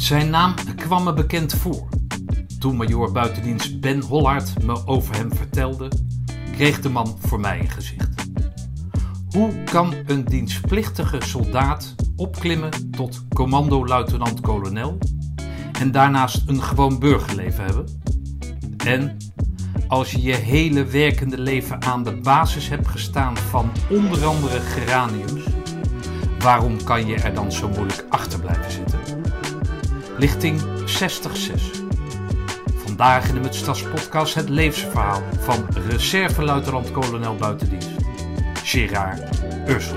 Zijn naam kwam me bekend voor. Toen major buitendienst Ben Hollard me over hem vertelde, kreeg de man voor mij een gezicht. Hoe kan een dienstplichtige soldaat opklimmen tot commando-luitenant-kolonel en daarnaast een gewoon burgerleven hebben? En als je je hele werkende leven aan de basis hebt gestaan van onder andere geraniums, waarom kan je er dan zo moeilijk achter blijven zitten? Lichting 60-6. Vandaag in de Mutstas podcast het levensverhaal van reserve-luitenant-kolonel buitendienst, Gerard Ursel.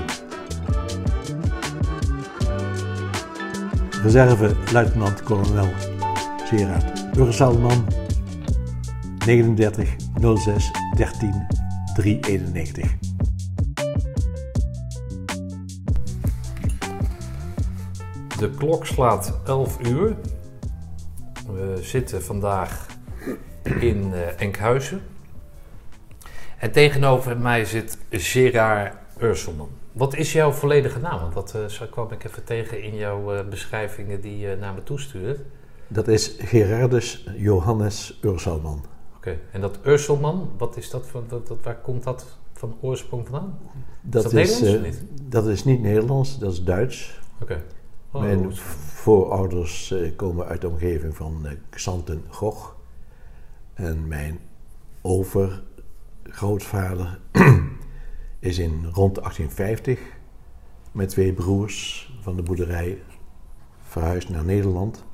Reserve luitenant-kolonel Gerard Urselman 39 06 13 391. De klok slaat 11 uur. We zitten vandaag in uh, Enkhuizen. En tegenover mij zit Gerard Urselman. Wat is jouw volledige naam? Want dat uh, kwam ik even tegen in jouw uh, beschrijvingen die je naar me toestuurde. Dat is Gerardus Johannes Urselman. Oké, okay. en dat Urselman, wat is dat, voor, dat, dat, waar komt dat van oorsprong vandaan? Dat is dat is, Nederlands of niet? Dat is niet Nederlands, dat is Duits. Oké. Okay. Oh, Mijn voorouders uh, komen uit de omgeving van uh, Xanten Gogh. En mijn overgrootvader is in rond 1850 met twee broers van de boerderij verhuisd naar Nederland.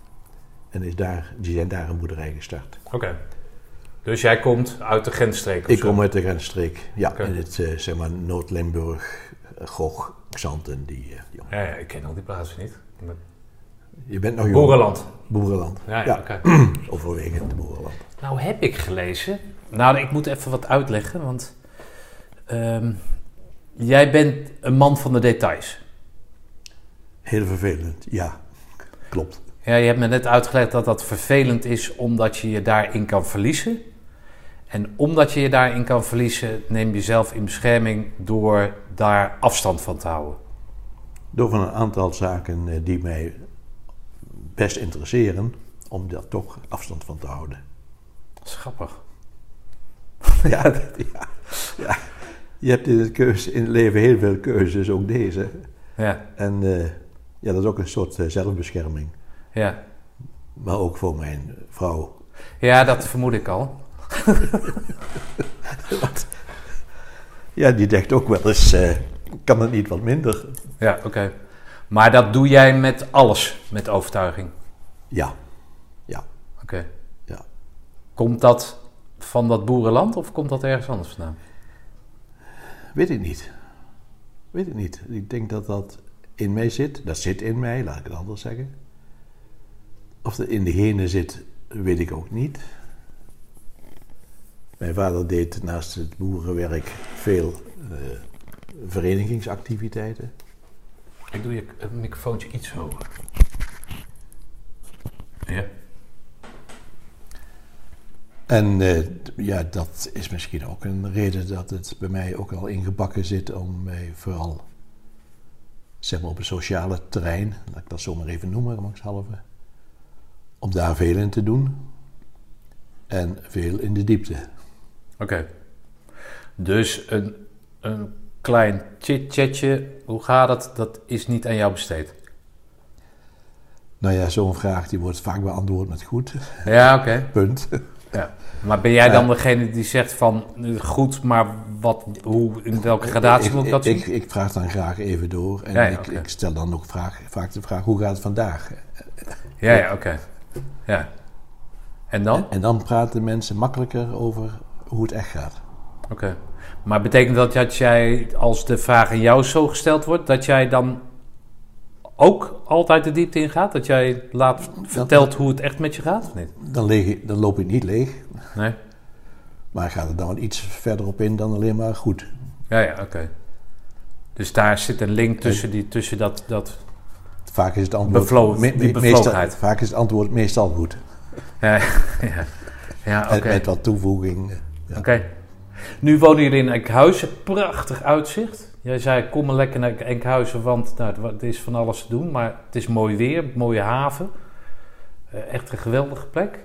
En is daar, die zijn daar een boerderij gestart. Oké. Okay. Dus jij komt uit de grensstreek? Ik kom uit de grensstreek, ja. Okay. In het uh, zeg maar Noord-Limburg, Gogh, Xanten. Die, uh, die ja, ja, ik ken al die plaatsen niet. Je bent nog jong. Boerenland. Boerenland. Ja, ja, ja. Okay. Overwegend boerenland. Nou heb ik gelezen. Nou, ik moet even wat uitleggen, want um, jij bent een man van de details. Heel vervelend, ja. Klopt. Ja, je hebt me net uitgelegd dat dat vervelend is omdat je je daarin kan verliezen. En omdat je je daarin kan verliezen, neem je jezelf in bescherming door daar afstand van te houden. Door van een aantal zaken eh, die mij best interesseren, om daar toch afstand van te houden. Grappig. ja, dat, ja, ja, je hebt in het, keuze, in het leven heel veel keuzes, ook deze. Ja. En uh, ja, dat is ook een soort uh, zelfbescherming. Ja. Maar ook voor mijn vrouw. Ja, dat vermoed ik al. ja, die denkt ook wel eens, uh, kan het niet wat minder? Ja, oké. Okay. Maar dat doe jij met alles, met overtuiging? Ja, ja. Oké. Okay. Ja. Komt dat van dat boerenland of komt dat ergens anders vandaan? Weet ik niet. Weet ik niet. Ik denk dat dat in mij zit. Dat zit in mij, laat ik het anders zeggen. Of dat in de genen zit, weet ik ook niet. Mijn vader deed naast het boerenwerk veel uh, verenigingsactiviteiten. Ik doe je het microfoontje iets hoger. Ja. En uh, ja, dat is misschien ook een reden dat het bij mij ook al ingebakken zit om mij vooral, zeg maar op het sociale terrein, laat ik dat zo maar even noemen, makshalve, om daar veel in te doen en veel in de diepte. Oké. Okay. Dus een, een klein chit-chatje, hoe gaat het, dat is niet aan jou besteed? Nou ja, zo'n vraag die wordt vaak beantwoord met goed. Ja, oké. Okay. Punt. Ja. Maar ben jij dan degene die zegt van goed, maar wat, hoe, in welke gradatie moet ik dat zien? Ik, ik, vraag dan graag even door en ja, ja, ik, okay. ik, stel dan ook vraag, vaak de vraag hoe gaat het vandaag? Ja, ja, oké. Okay. Ja. En dan? En, en, dan praten mensen makkelijker over hoe het echt gaat. Oké. Maar betekent dat dat jij, als de vraag aan jou zo gesteld wordt, dat jij dan ook altijd de diepte in gaat? Dat jij laat vertelt hoe het echt met je gaat? Nee. Dan, leeg, dan loop ik niet leeg. Nee. Maar gaat het dan iets verder op in dan alleen maar goed. Ja, ja, oké. Okay. Dus daar zit een link tussen, die, tussen dat, dat... Vaak is het antwoord... Bevlo me, die meestal, vaak is het antwoord meestal goed. Ja, ja. ja oké. Okay. Met wat toevoeging. Ja. Oké. Okay. Nu wonen jullie in Enkhuizen. Prachtig uitzicht. Jij zei, kom maar lekker naar Enkhuizen, want nou, het is van alles te doen. Maar het is mooi weer, mooie haven. Eh, echt een geweldige plek.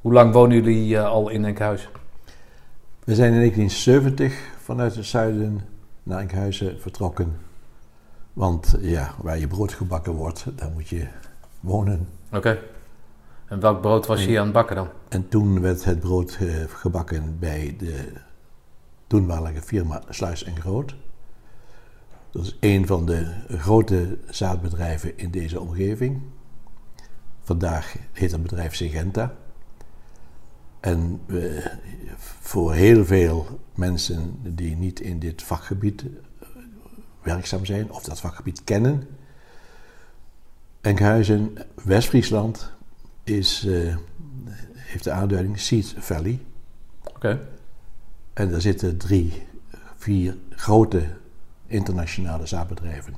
Hoe lang wonen jullie eh, al in Enkhuizen? We zijn in 1970 vanuit het zuiden naar Enkhuizen vertrokken. Want ja, waar je brood gebakken wordt, daar moet je wonen. Oké. En welk brood was hier aan het bakken dan? En toen werd het brood eh, gebakken bij de toenmalige firma Sluis en Groot. Dat is een van de grote zaadbedrijven in deze omgeving. Vandaag heet het bedrijf Sigenta. En we, voor heel veel mensen die niet in dit vakgebied eh, werkzaam zijn of dat vakgebied kennen. Enkhuizen, West-Friesland, is, uh, heeft de aanduiding Seed Valley. Oké. En daar zitten drie, vier grote internationale zaadbedrijven.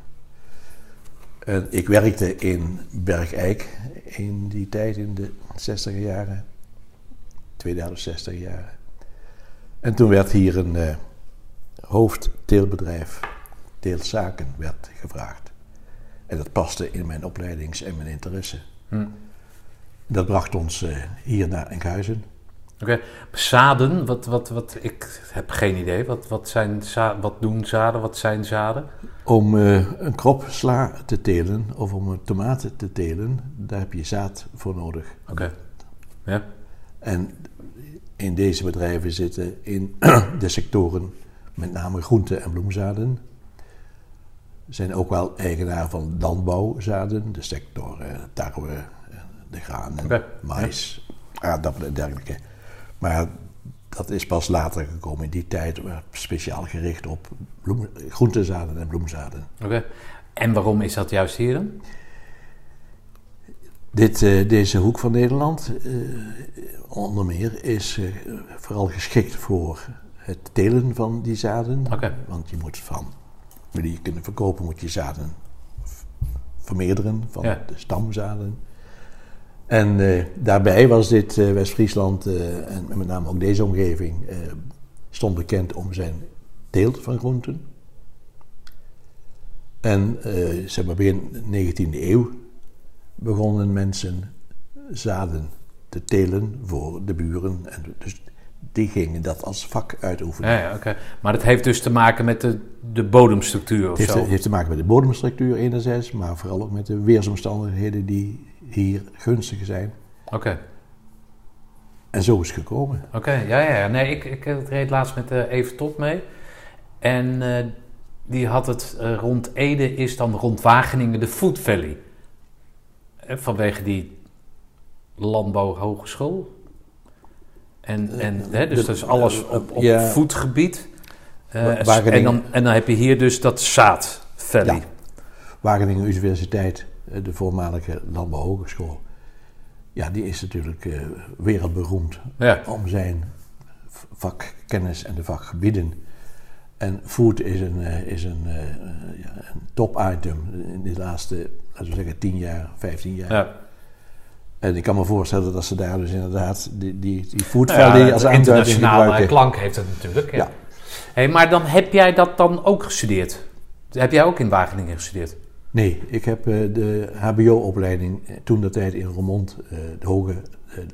En ik werkte in Bergijk in die tijd, in de 60 jaren, 2060 jaren. En toen werd hier een uh, hoofdteelbedrijf, teelzaken, werd gevraagd. En dat paste in mijn opleidings- en mijn interesse. Hm. Dat bracht ons uh, hier naar Enkhuizen. Oké, zaden, wat, wat, wat, ik heb geen idee. Wat, wat, zijn wat doen zaden, wat zijn zaden? Om uh, een krop sla te telen of om een tomaten te telen, daar heb je zaad voor nodig. Oké, ja. En in deze bedrijven zitten in de sectoren met name groente- en bloemzaden. Zijn ook wel eigenaar van landbouwzaden, de sector uh, tarwe, de granen, okay. mais, aardappelen en dergelijke. Maar dat is pas later gekomen. In die tijd speciaal gericht op bloem, groentezaden en bloemzaden. Oké. En waarom is dat juist hier dan? Dit, uh, deze hoek van Nederland, uh, onder meer, is uh, vooral geschikt voor het telen van die zaden. Okay. Want je moet van, wil je kunnen verkopen, moet je zaden vermeerderen van Ja. de stamzaden. En eh, daarbij was dit eh, West-Friesland eh, en met name ook deze omgeving stond bekend om zijn teelt van groenten. En zeg maar begin 19e eeuw begonnen mensen zaden te telen voor de buren. En dus die gingen dat als vak uitoefenen. Ja, ja. Maar dat heeft dus te maken met de, de bodemstructuur of Het heeft, zo? heeft te maken met de bodemstructuur enerzijds, maar vooral ook met de weersomstandigheden die hier gunstig zijn. Oké. En zo is het gekomen. Oké, ja, ja, ja. Nee, ik, ik reed laatst met uh, Even Top mee. En uh, die had het uh, rond Ede, is dan rond Wageningen de Food Valley. Eh, vanwege die landbouwhogeschool. En, en hè, dus de- dat is alles op, op ja. Eh, Wageningen- en, dan, en dan heb je hier dus dat Zaad Valley. Ja. Wageningen Universiteit, eh, de voormalige landbouwhogeschool. Ja, die is natuurlijk eh, wereldberoemd Ja. om zijn vakkennis en de vakgebieden. En food is een, eh, is een, eh, eh, ja, een top item in de laatste, laten we zeggen, 10 jaar, 15 jaar. Ja. En ik kan me voorstellen dat ze daar dus inderdaad die, die, die food Nou valley als aanduiding internationale gebruiken. klank heeft het natuurlijk. Ja. Hey, maar dan heb jij dat dan ook gestudeerd? Heb jij ook in Wageningen gestudeerd? Nee, ik heb eh, de HBO-opleiding eh, toen de tijd in Roermond, eh, de, hoge,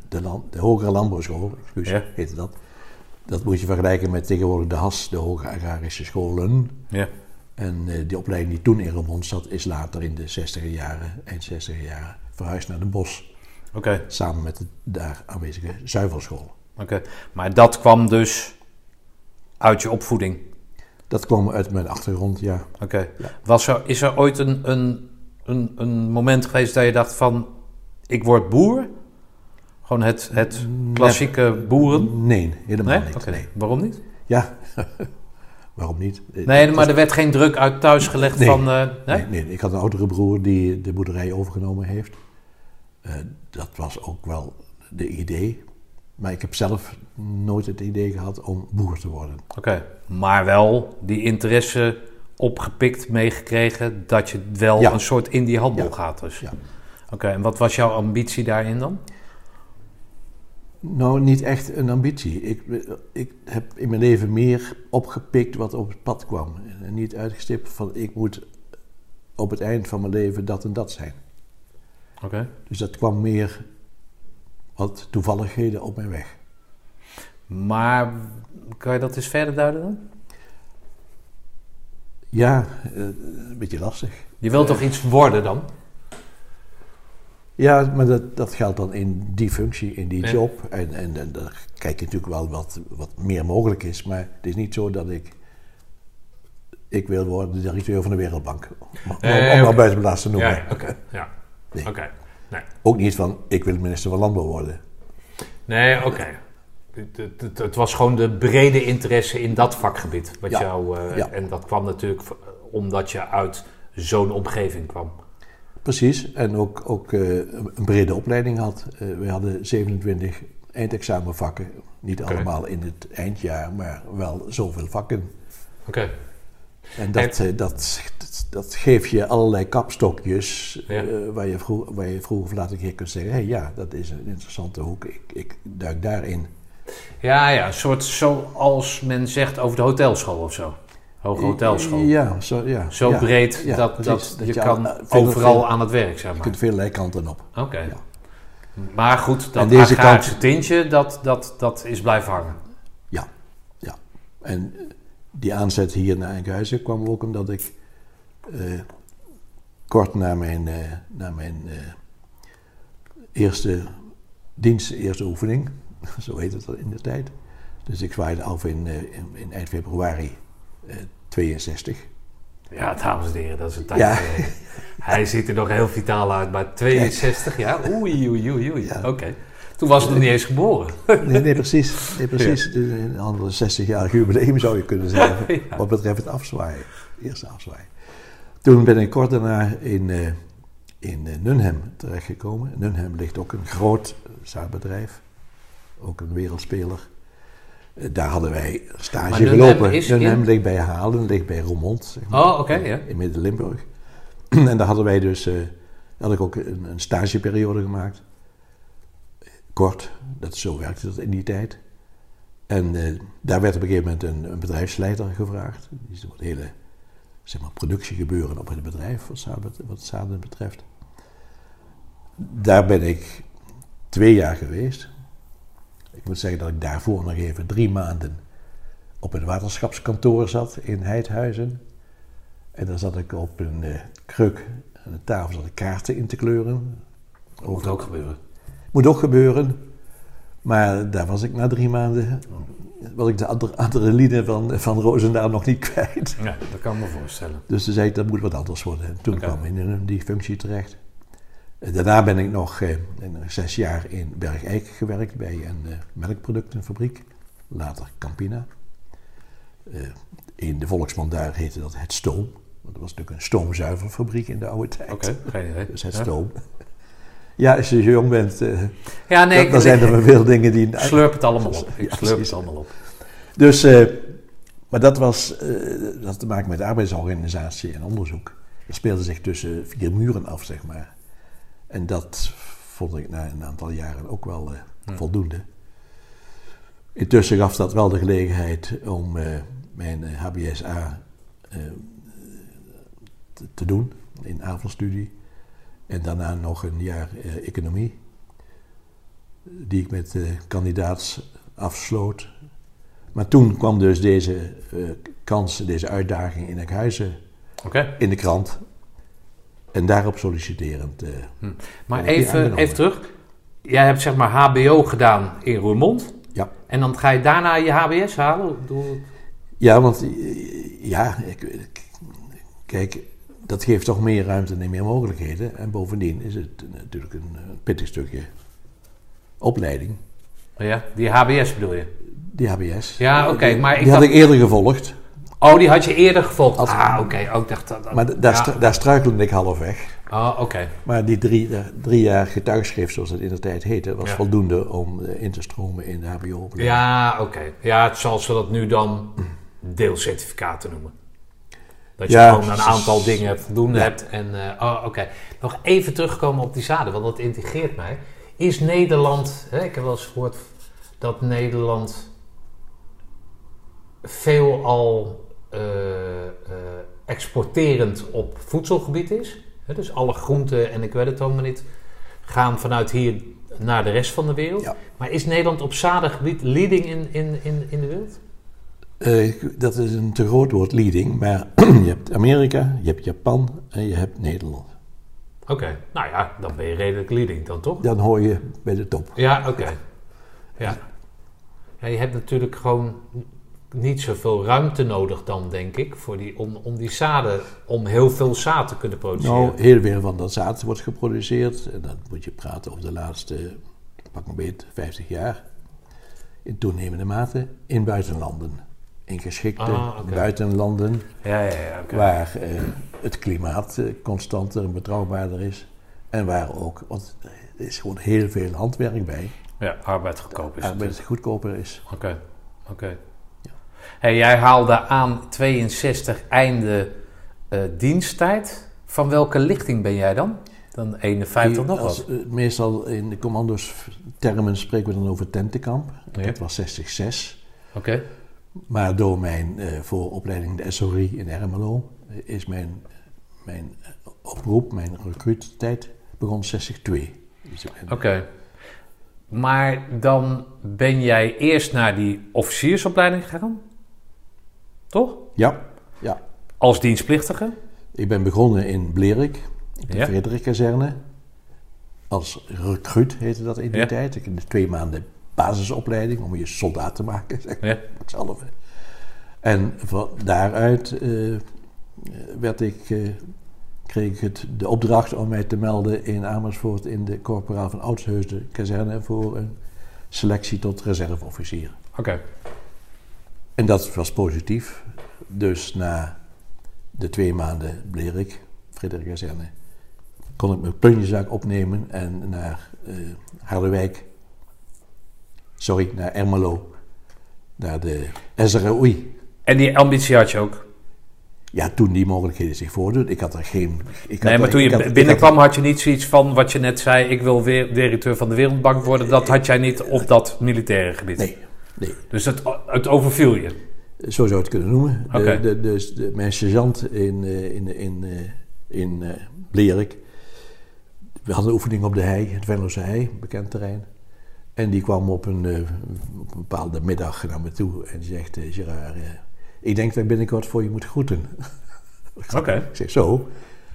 de, land, de hogere landbouwschool, excuus, Ja. heette dat. Dat moet je vergelijken met tegenwoordig de HAS, de Hoge Agrarische Scholen. Ja. En die opleiding die toen in Roermond zat, is later in de 60 jaren, eind 60 jaren, verhuisd naar Den Bosch. Oké. Samen met de daar aanwezige zuivelschool. Oké, maar dat kwam dus uit je opvoeding. Dat kwam uit mijn achtergrond, ja. Oké. Was er, is er ooit een, een, een, een moment geweest dat je dacht van, ik word boer? Gewoon het, het klassieke boeren? Nee, helemaal Nee? niet. Nee. Waarom niet? Ja, waarom niet? Nee, maar er werd geen druk uit thuis gelegd Nee. van... eh, nee? Nee, nee, ik had een oudere broer die de boerderij overgenomen heeft. Eh, dat was ook wel de idee. Maar ik heb zelf nooit het idee gehad om boer te worden. Oké, maar wel die interesse opgepikt, meegekregen... dat je wel Ja. een soort in die handel Ja. gaat dus. Ja. Oké, en wat was jouw ambitie daarin dan? Nou, niet echt een ambitie. Ik, ik heb in mijn leven meer opgepikt wat op het pad kwam. En niet uitgestipt van ik moet op het eind van mijn leven dat en dat zijn. Oké. Dus dat kwam meer wat toevalligheden op mijn weg. Maar kan je dat eens verder duiden dan? Ja, eh, een beetje lastig. Je wilt toch iets worden dan? Ja, maar dat, dat geldt dan in die functie, in die Ja. job. En, en, en dan kijk je natuurlijk wel wat, wat meer mogelijk is. Maar het is niet zo dat ik... Ik wil worden de directeur van de Wereldbank. Om, om, Nee, om maar buitenplaats te noemen. Ja, oké. Ja. Nee. Oké. Nee. Ook niet van, ik wil minister van Landbouw worden. Nee, oké. Het, het, het- het was gewoon de brede interesse in dat vakgebied. Wat Ja. jou, eh, Ja. En dat kwam natuurlijk omdat je uit zo'n omgeving kwam. Precies. En ook, ook eh, een brede opleiding had. Eh, we hadden 27 eindexamenvakken. Niet allemaal in het eindjaar, maar wel zoveel vakken. Oké. En dat, eh, dat, dat, dat geeft je allerlei kapstokjes Ja. eh, waar, je vroeg, waar je vroeg of laat een keer kunt zeggen... hé ja, dat is een interessante hoek, ik, ik duik daarin. Ja, ja, een soort zoals men zegt over de hotelschool of zo. Hoge hotelschool. Ja, zo, ja, Zo ja. breed Ja, dat, precies. dat, Dat je, je kan overal veel- aan het werk, zeg Je maar. kunt veel kanten op. Oké. Maar goed, dat En deze agrarische tintje, dat, dat, dat is blijven hangen. Ja, ja. En eh, die aanzet hier naar Enkhuizen kwam ook omdat ik eh, kort na mijn, eh, na mijn eh, eerste dienst, eerste oefening, zo heet het in de tijd. Dus ik zwaaide af in, in, in eind februari eh 62. Ja, dames en heren, dat is een tijd Ja. Hij ziet er nog heel vitaal uit, maar 62 jaar? Oei, oei, oei, oei. Ja. Oké. Toen was het nog niet eens geboren. Nee, nee precies. Nee, precies. Dus een andere 60-jarig jubileum zou je kunnen zeggen. Ja. Wat betreft het afzwaaien. Eerste afzwaaien. Toen ben ik kort daarna in, eh, in eh, Nunhem terechtgekomen. Nunhem ligt ook een groot zaakbedrijf. Ook een wereldspeler. Eh, daar hadden wij stage Maar gelopen. Nunhem in- ligt bij Halen, ligt bij Roermond. Zeg maar, Oh, oké, ja. In Midden-Limburg. en daar hadden wij dus... eh, had ik ook een, een stageperiode gemaakt. Kort, dat, zo werkte dat in die tijd. En eh, daar werd op een gegeven moment een, een bedrijfsleider gevraagd. Die voor het hele zeg maar, productiegebeuren op het bedrijf, wat zaden, wat zaden betreft. Daar ben ik twee jaar geweest. Ik moet zeggen dat ik daarvoor nog even drie maanden op het waterschapskantoor zat in Heidhuizen. En daar zat ik op een eh, kruk aan de tafel zat ik kaarten in te kleuren. Moet ook gebeuren. Moet ook gebeuren. Maar daar was ik na drie maanden. Was ik de adre- adrenaline van, van Roosendaal nog niet kwijt. Ja, dat kan ik me voorstellen. Dus toen zei ik, dat moet wat anders worden. En toen kwam ik in die functie terecht. Daarna ben ik nog eh, zes jaar in Bergijk gewerkt bij een eh, melkproductenfabriek. Later Campina. Eh, in de volksmond daar heette dat het stoom. Want dat was natuurlijk een stoomzuiverfabriek in de oude tijd. Oké, geen idee. Dus het Ja. stoom. Ja, als je jong bent, eh, Ja, nee, dan, zijn er wel veel dingen die... ik slurp het allemaal op. Ik slurp het allemaal op. Dus, eh, maar dat was, eh, dat had te maken met arbeidsorganisatie en onderzoek. Dat speelde zich tussen vier muren af, zeg maar. En dat vond ik na een aantal jaren ook wel voldoende. Intussen gaf dat wel de gelegenheid om mijn HBSA te, te doen in avondstudie. En daarna nog een jaar eh, economie, die ik met eh, kandidaats afsloot. Maar toen kwam dus deze eh, kans, deze uitdaging in Enkhuizen Oké. in de krant. En daarop solliciterend. eh, Maar ik die even, even terug. Jij hebt zeg maar HBO gedaan in Roermond. ja. En dan ga je daarna je HBS halen? Ja, want ja, ik- kijk, dat geeft toch meer ruimte en meer mogelijkheden. En bovendien is het natuurlijk een, eh, pittig stukje opleiding, ja, die HBS bedoel je? die HBS. Ja, oké, Die- maar ik die had dacht- ik eerder gevolgd, Oh, die had je eerder gevolgd. Ah, oké. Ook dacht dat. maar daar, ja. stru- daar struikelde ik halfweg. Oh, oké. Maar die drie, eh, drie jaar getuigschrift, zoals het in de tijd heette, was Ja. voldoende om eh, in te stromen in de HBO-opleiding. Ja, oké. Ja, het zal ze dat nu dan deelcertificaten noemen. Dat je Ja, gewoon een aantal dingen voldoende Ja. hebt. En, eh, oh, oké. Nog even terugkomen op die zaden, want dat integreert mij. Is Nederland, hè, ik heb wel eens gehoord dat Nederland veelal eh, exporterend op voedselgebied is. Hè, dus alle groenten en ik weet het allemaal niet. gaan vanuit hier naar de rest van de wereld. Ja. Maar is Nederland op zadengebied leading in, in, in, in de wereld? Eh, dat is een te groot woord, leading. Maar je hebt Amerika, je hebt Japan en je hebt Nederland. Oké, nou ja, dan ben je redelijk leading dan toch? Dan hoor je bij de top. Ja, oké. Ja. ja, je hebt natuurlijk gewoon niet zoveel ruimte nodig dan, denk ik, voor die, om, om die zaden, om heel veel zaad te kunnen produceren. Nou, heel veel van dat zaad wordt geproduceerd. En dan moet je praten over de laatste, pak een beet, 50 jaar. In toenemende mate in buitenlanden. In geschikte Ah, buitenlanden ja, ja, ja. waar eh, het klimaat eh, constanter en betrouwbaarder is. En waar ook, want er is gewoon heel veel handwerk bij. Ja, arbeid goedkoop is. Arbeid goedkoper is. Oké, oké. Hey, jij haalde aan 62 einde eh, diensttijd. Van welke lichting ben jij dan? Dan 51 nog Als, wat. meestal in de commando's termen spreken we dan over tentenkamp. Dat was 66. Oké. Maar door mijn eh, vooropleiding de SORI in Ermelo eh, is mijn, mijn oproep, mijn recruittijd begon 62. Dus Oké. Maar dan ben jij eerst naar die officiersopleiding gegaan? Toch? Ja, ja, Als dienstplichtige? ik ben begonnen in Blerik, de Ja. Frederik-kazerne. Als recruit heette dat in die Ja. tijd. Ik heb twee maanden basisopleiding om je soldaat te maken, zeg maar. Ja. zelf. En van daaruit eh, werd ik, eh, kreeg ik het, de opdracht om mij te melden in Amersfoort in de corporaal van Oudsheusden kazerne voor een selectie tot reserveofficier. Oké. En dat was positief. Dus na de twee maanden Blerik, Frederik kazerne, kon ik mijn plunjezak opnemen en naar eh Harderwijk, sorry, naar Ermelo, naar de SROI. En die ambitie had je ook? Ja, toen die mogelijkheden zich voordoen. Ik had er geen. Ik had Nee, maar toen je had- binnenkwam had je niet zoiets van wat je net zei... ik wil weer directeur van de Wereldbank worden. Dat had jij niet op dat militaire gebied. nee, nee, Dus het, het overviel je. zo zou je het kunnen noemen. De, Oké. de, dus de, mijn sergeant in, eh, in, in, eh, in eh, Blerik. We hadden een oefening op de hei, het Venlose hei, bekend terrein. En die kwam op een, eh, op een bepaalde middag naar me toe en zegt: eh, Gerard, eh, ik denk dat ik binnenkort voor je moet groeten. Oké. Ik zeg zo.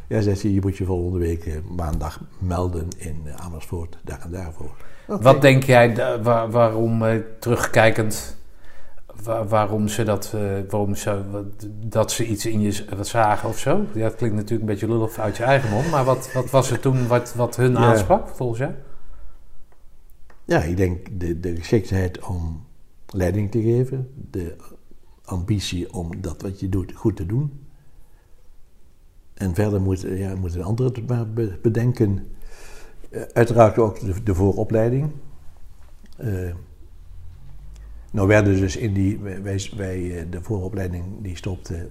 Ja, zegt hij, je moet je volgende week maandag melden in Amersfoort, daar en daarvoor. Wat denk jij waar- waarom, terugkijkend, wa- waarom ze dat, eh, waarom ze, wat- dat ze iets in je wat zagen of zo? Ja, dat klinkt natuurlijk een beetje lullig uit je eigen mond, maar wat, wat was er toen wat, wat hun Ja. aansprak volgens jou? Ja, ik denk de, de geschiktheid om leiding te geven, de ambitie om dat wat je doet goed te doen. En verder moet, ja, moet een ander bedenken. Eh, uiteraard ook de, vooropleiding. Eh, nou werden dus in die, wij, wij- eh, de vooropleiding die stopte,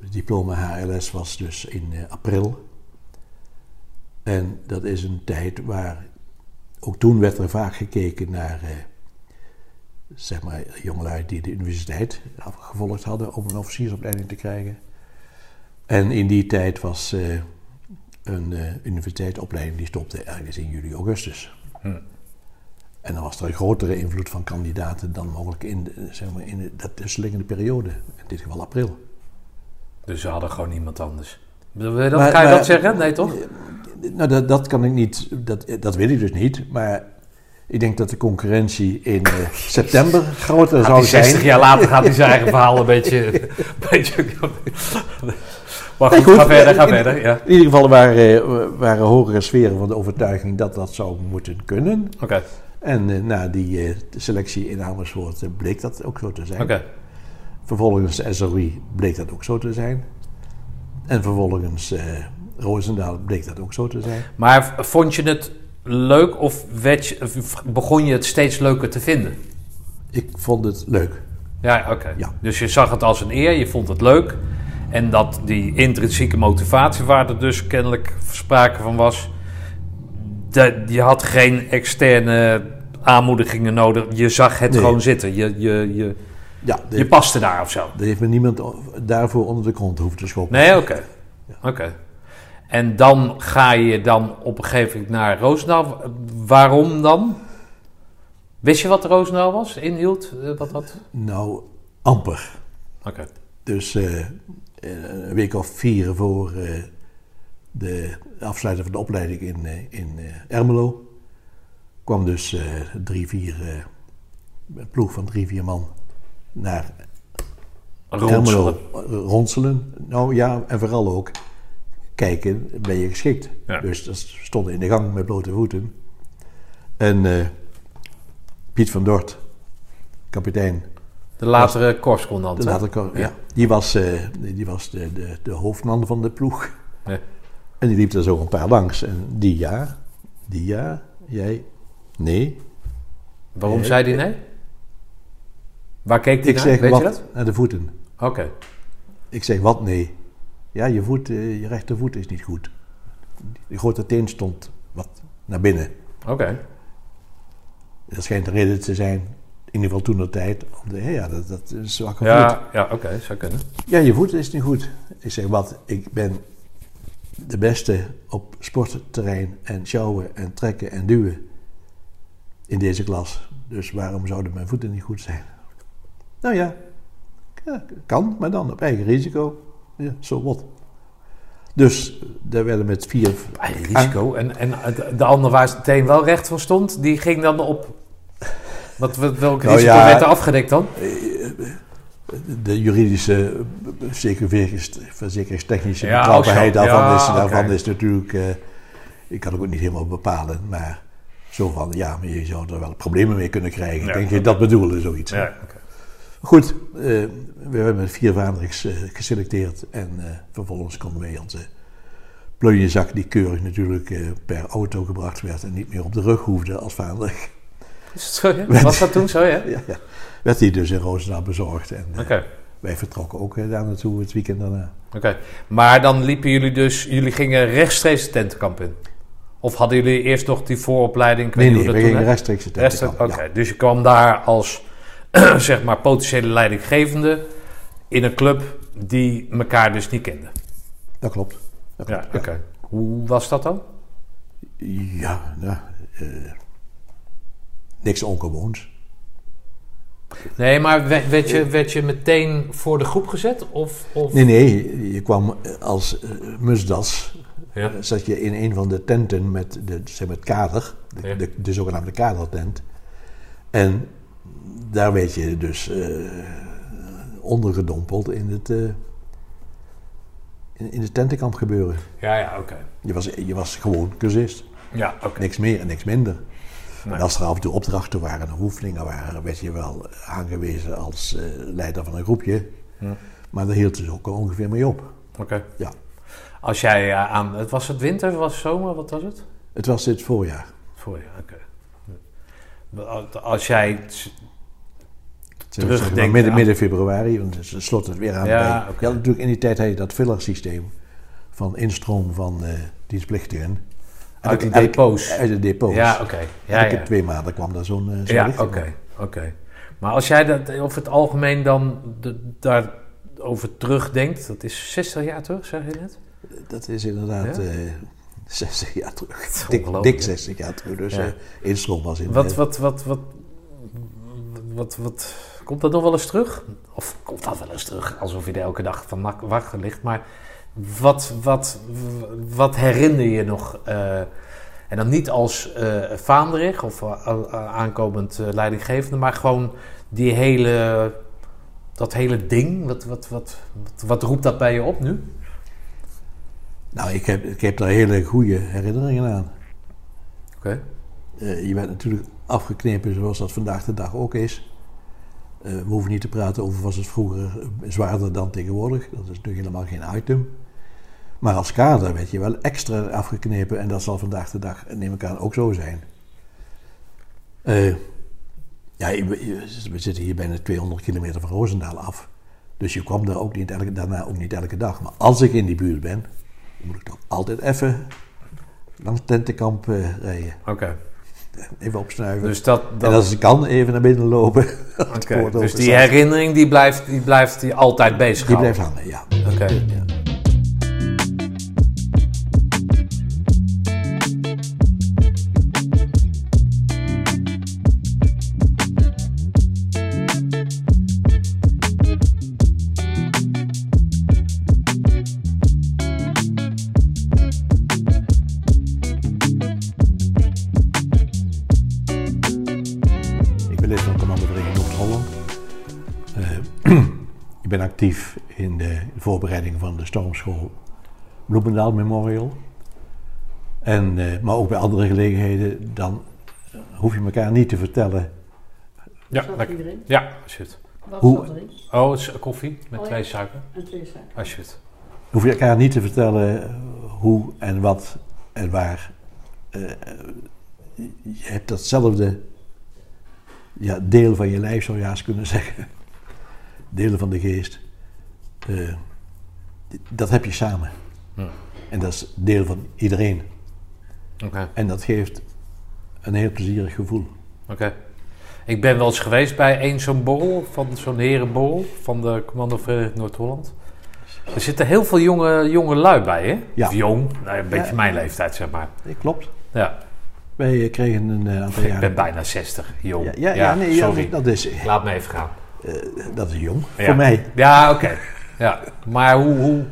het diploma HLS was dus in april. En dat is een tijd waar ook toen werd er vaak gekeken naar, eh, zeg maar, jongelui die de universiteit afgevolgd hadden om een officiersopleiding te krijgen. En in die tijd was eh, een eh, universiteitsopleiding die stopte ergens in juli, augustus. Hm. En dan was er een grotere invloed van kandidaten dan mogelijk in, de, zeg maar, in de, dat tussenliggende periode, in dit geval april. Dus ze hadden gewoon niemand anders. Dat, Maar- kan je maar- dat zeggen? Nee, toch? Nou, dat, dat kan ik niet, dat, dat weet ik dus niet. Maar ik denk dat de concurrentie in eh, september groter zou die 60 zijn. jaar later gaat hij zijn eigen verhaal een beetje... een beetje maar Nee, goed, ga verder, ga in- verder. Ja. In ieder geval waren, eh, waren hogere sferen van de overtuiging dat dat zou moeten kunnen. Oké, En eh, na die selectie in Amersfoort bleek dat ook zo te zijn. oké. Vervolgens de SRI bleek dat ook zo te zijn. En vervolgens Roosendaal bleek dat ook zo te zijn. Maar vond je het leuk of je- begon je het steeds leuker te vinden? Ik vond het leuk. Ja, oké. Ja. Dus je zag het als een eer, je vond het leuk. En dat die intrinsieke motivatie waar er dus kennelijk sprake van was... Dat, je had geen externe aanmoedigingen nodig. Je zag het Nee. gewoon zitten. Je, je, je, Ja, je paste daar of zo. er heeft me niemand daarvoor onder de grond hoeven te schoppen. Nee, oké. Oké. En dan ga je dan op een gegeven moment naar Roosendaal. Waarom dan? Wist je wat Roosendaal was? Inhield? eh, Wat dat? Nou, amper. Oké. Dus eh, eh, een week of vier voor eh, de afsluiting van de opleiding in, in Ermelo kwam dus eh, drie, vier, een ploeg van drie, vier man naar Ronselen. Ermelo ronselen. Nou ja, en vooral ook kijken, ben je geschikt. Ja. Dus dat stonden in de gang met blote voeten. En eh, Piet van Dort, kapitein, De latere korpscommandant. de ja. Ja. die was, eh, die was de, de, de hoofdman van de ploeg. Ja. En die liep er zo een paar langs. En die ja, die ja, jij nee. Waarom Eh, zei hij nee? Waar keek hij Ik naar? zeg Weet wat je dat? naar de voeten. Oké. Ik zeg wat nee. Ja, je, voet, eh, je rechtervoet is niet goed. Die grote teen stond wat naar binnen. Oké. Dat schijnt de reden te zijn, in ieder geval toen de tijd. Ja, dat, dat is zwakke voet. Ja, ja oké. zou kunnen. Ja, je voet is niet goed. Ik zeg, wat, ik ben de beste op sportterrein en sjouwen en trekken en duwen in deze klas. Dus waarom zouden mijn voeten niet goed zijn? Nou ja, ja, kan, maar dan op eigen risico. Ja, zo wat. Dus daar werden met vier... Eigen risico. En, en de- de ander waar het teen wel recht van stond, die ging dan op... Wat, welk Nou risico ja. werd er afgedekt dan? De juridische, eh, verzekeringstechnische Ja, betrouwbaarheid ook zo. daarvan, is, daarvan is natuurlijk... eh, ik kan het ook niet helemaal bepalen, maar zo van... Ja, maar je zou er wel problemen mee kunnen krijgen. Denk je oké. dat bedoelde, zoiets. Ja. Goed, eh, we hebben vier vaandrigs eh, geselecteerd. En eh, vervolgens konden wij onze plunjezak, die keurig natuurlijk per auto gebracht werd... en niet meer op de rug hoefde als vaandrig. Zo, ja? Was dat toen zo, ja? Ja, ja. Werd die dus in Roosendaal bezorgd. En wij vertrokken ook daar naartoe het weekend daarna. Oké, maar dan liepen jullie dus, jullie gingen rechtstreeks de tentenkamp in? Of hadden jullie eerst nog die vooropleiding? Ik Nee, nee, we gingen rechtstreeks de tentenkamp. Oké, dus je kwam daar als, zeg maar, potentiële leidinggevende in een club die elkaar dus niet kende. Dat klopt. Dat Ja, klopt, oké. Hoe was dat dan? Ja, nou, eh, niks ongewoons. Nee, maar werd, je, werd je meteen voor de groep gezet? Of, of... Nee, nee, je kwam als eh, musdas. Ja. Zat je in een van de tenten met, de, zeg maar het kader, de, Ja. de, de zogenaamde kadertent. En daar werd je dus eh, ondergedompeld in het, eh, in, in het tentenkamp gebeuren. Ja, ja, oké. Je was, je was gewoon cursist. Ja, oké. Niks meer en niks minder. Nee. En als er af en toe opdrachten waren en oefeningen waren, werd je wel aangewezen als eh, leider van een groepje. Ja. Maar daar hield dus ook ongeveer mee op. Oké. Ja. Als jij aan... Het was het winter, was het zomer, wat was het? Het was dit voorjaar. Voorjaar, oké. Als jij... Terugdenken midden, midden februari, want ze sloot het weer aan. Ja, bij-. Ja, natuurlijk in die tijd had je dat fillersysteem van instroom van eh dienstplichtigen. Uit Elke- depots. Uit de depots. Ja, oké. Ja, Elke ja. twee maanden kwam daar zo'n zo'n Ja, oké. oké. Maar als jij dat over het algemeen dan de, daarover terugdenkt, dat is 60 jaar terug, zeg je net? Dat is inderdaad Ja? eh 60 jaar terug. Dik, dik hè? 60 jaar terug. Dus Ja. instroom was in Wat, wat, wat, wat, wat, wat, komt dat nog wel eens terug? Of komt dat wel eens terug, alsof je er elke dag van wakker ligt? Maar wat, wat, wat herinner je nog? eh, en dan niet als eh vaanderig of aankomend leidinggevende, maar gewoon die hele, dat hele ding. Wat, wat, wat, wat, wat roept dat bij je op nu? Nou, ik heb, ik heb daar hele goede herinneringen aan. Oké. Eh, je werd natuurlijk afgeknepen zoals dat vandaag de dag ook is. Eh, we hoeven niet te praten over was het vroeger eh, zwaarder dan tegenwoordig. Dat is natuurlijk helemaal geen item. Maar als kader werd je wel extra afgeknepen en dat zal vandaag de dag, neem ik aan, ook zo zijn. Ja, we zitten hier bijna 200 kilometer van Roosendaal af. Dus je kwam daar ook niet elke, daarna ook niet elke dag. Maar als ik in die buurt ben, moet ik toch altijd even langs het tentenkamp eh, rijden. Oké. Even opsnuiven. Dus dat, en dat, als ik kan, even naar binnen lopen. oké. dus die herinnering die blijft, die blijft die altijd bezig Die blijft hangen, ja. Oké. Ja. Actief in de voorbereiding van de Stormschool Bloemendaal Memorial. En, eh, maar ook bij andere gelegenheden, dan hoef je elkaar niet te vertellen Ja, iedereen? Ja, alsjeblieft. Wat Hoe-? Oh, het is koffie met Oh, ja. twee suiker. En twee zaken. Alsjeblieft. hoef je elkaar niet te vertellen hoe en wat en waar. Eh, je hebt datzelfde ja, deel van je lijf, zou je haast kunnen zeggen. Delen van de geest. Eh, dat heb je samen. Hm. En dat is deel van iedereen. En dat geeft een heel plezierig gevoel. oké. Ik ben wel eens geweest bij één zo'n borrel, van zo'n herenborrel van de Commando Vereniging Noord-Holland. Er zitten heel veel jonge, jonge lui bij, hè? Ja. Of jong, nou, een beetje Ja. mijn leeftijd, zeg maar. Klopt. Ja, Wij eh, kregen een eh, aantal ik jaren... ben bijna 60, jong. Ja, ja, ja, nee, ja, sorry. dat, is, Laat me even gaan. dat is jong. Ja. Voor mij. Ja, oké. Ja, maar hoe, hoe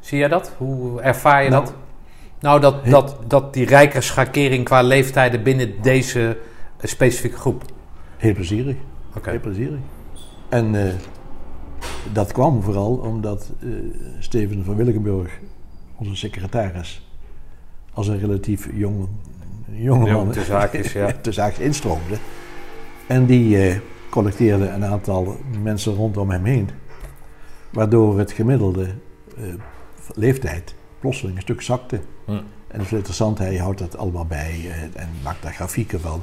zie jij dat? Hoe ervaar je Nou, dat? Nou, dat, he- dat, dat die rijke schakering qua leeftijden binnen deze eh, specifieke groep. Heel plezierig. Oké. Heel plezierig. En eh, dat kwam vooral omdat eh, Steven van Willigenburg, onze secretaris, als een relatief jong, jonge Jong man tussen haakjes, ja. haakjes instroomde. En die collecteerde een aantal mensen rondom hem heen. Waardoor het gemiddelde eh, leeftijd plotseling een stuk zakte. Hm. En dat is interessant, hij houdt dat allemaal bij eh, en maakt daar grafieken van.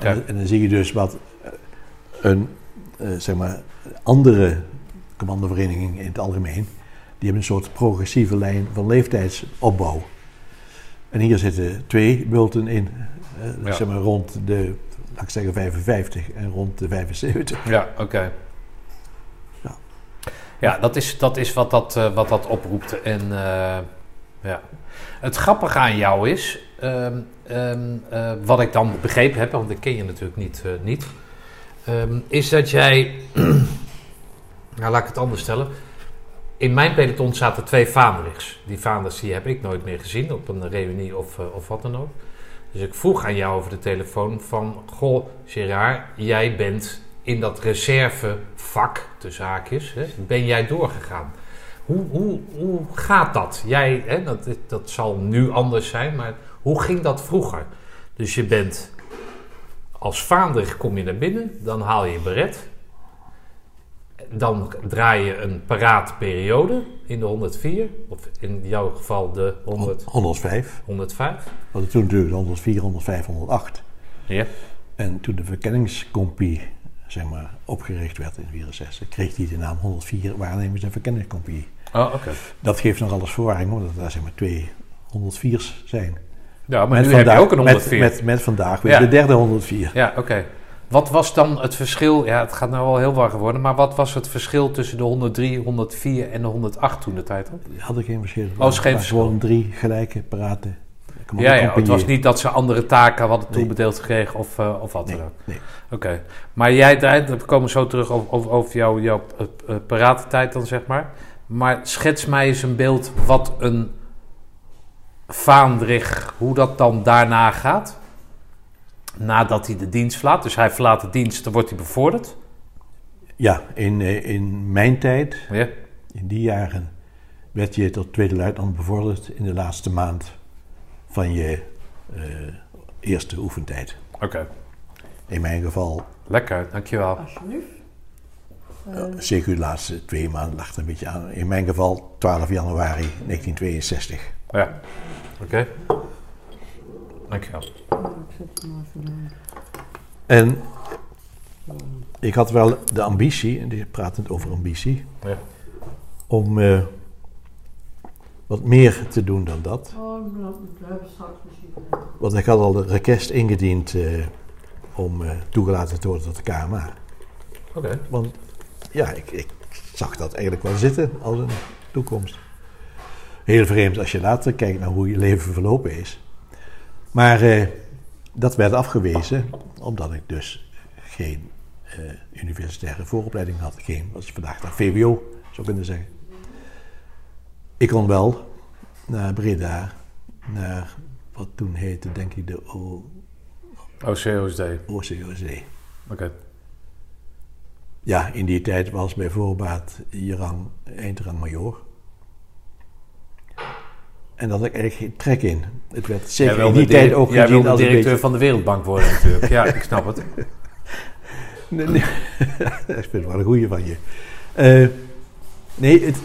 En, en dan zie je dus wat eh, een zeg maar, andere commandovereniging in het algemeen, die hebben een soort progressieve lijn van leeftijdsopbouw. En hier zitten twee bulten in, eh, Ja. zeg maar rond de, laat ik zeggen 55 en rond de 75. Ja, oké. Ja, dat is, dat is wat, dat, eh, wat dat oproept. En eh, ja. Het grappige aan jou is, ehm, ehm, eh, wat ik dan begrepen heb, want ik ken je natuurlijk niet, niet ehm, is dat jij, nou laat ik het anders stellen. In mijn peloton zaten twee vaandrigs. Die vaanders die heb ik nooit meer gezien op een reunie of, of wat dan ook. Dus ik vroeg aan jou over de telefoon van... Goh, Gerard, jij bent in dat reservevak, tussen haakjes, hè, ben jij doorgegaan. Hoe, hoe, hoe gaat dat? Jij, hè, dat, dat zal nu anders zijn, maar hoe ging dat vroeger? Dus je bent als vaandrig kom je naar binnen, dan haal je je beret. Dan draai je een paraatperiode in de 104, of in jouw geval de 100, 105. 105. We hadden toen natuurlijk 104, 105, 108. Ja. En toen de verkenningscompie zeg maar, opgericht werd in 64, kreeg die de naam 104 waarnemers- en verkenningscompie. Oh, oké. Dat geeft nog alles verwarring, omdat er zeg maar twee 104's zijn. Ja, maar Met nu heb je vandaag- ook een 104. Met, met, met vandaag weer Ja. de derde 104. Ja, oké. Wat was dan het verschil? Ja, het gaat nou wel heel warm worden, maar wat was het verschil tussen de 103, 104 en de 108 toen de tijd? Die hadden geen verschil. Oh, is geen verschil. Gewoon drie gelijke paraten. Ja, ja, het was niet dat ze andere taken hadden Nee. toebedeeld gekregen of, eh, of wat Nee, dan ook. nee. Oké. Maar jij, draait- we komen zo terug over, over, jouw, jouw uh, dan, zeg maar. Maar schets mij eens een beeld wat een vaandrig, hoe dat dan daarna gaat. Nadat hij de dienst verlaat. Dus hij verlaat de dienst, dan wordt hij bevorderd. Ja, in, in mijn tijd, Ja. in die jaren, werd je tot tweede luitenant bevorderd in de laatste maand van je eh, eerste oefentijd. Oké. In mijn geval, Lekker, dankjewel. Alsjeblieft. eh, zeker de laatste twee maanden lag er een beetje aan. In mijn geval 12 januari 1962. Ja. Oké. Dankjewel. Ik zet hem even door. En ik had wel de ambitie, en die pratend over ambitie, Ja. om eh, wat meer te doen dan dat. Oh. Want ik had al de request ingediend eh, om eh, toegelaten te worden tot de KMA. Oké. Want ja, ik, ik zag dat eigenlijk wel zitten als een toekomst. Heel vreemd als je later kijkt naar hoe je leven verlopen is. Maar eh, dat werd afgewezen omdat ik dus geen eh, universitaire vooropleiding had. Geen, wat je vandaag de VWO zou kunnen zeggen. Ik kon wel naar Breda, naar wat toen heette, denk ik, de O- OCOSD. OCOC. Oké. Ja, in die tijd was bij voorbaat eindrang major. En daar had ik eigenlijk geen trek in. Het werd zeker in die tijd ook Jij wilde als directeur beetje... van de Wereldbank worden natuurlijk. Ja, ik snap het. Nee, nee. ik vind het wel een goeie van je. Eh, nee, het,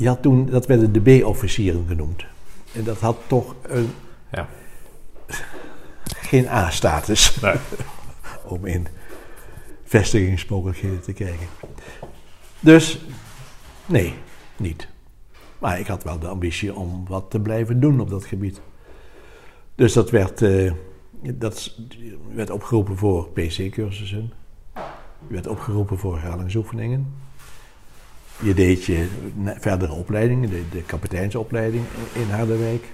je had toen, dat werden de B-officieren genoemd. En dat had toch een, Ja. geen A-status. Nee. om in vestigingsmogelijkheden te kijken. Dus, nee, niet. Maar ik had wel de ambitie om wat te blijven doen op dat gebied. Dus dat werd, eh, dat werd opgeroepen voor PC-cursussen. Je werd opgeroepen voor herhalingsoefeningen. Je deed je verdere opleidingen, de, de kapiteinsopleiding in Harderwijk.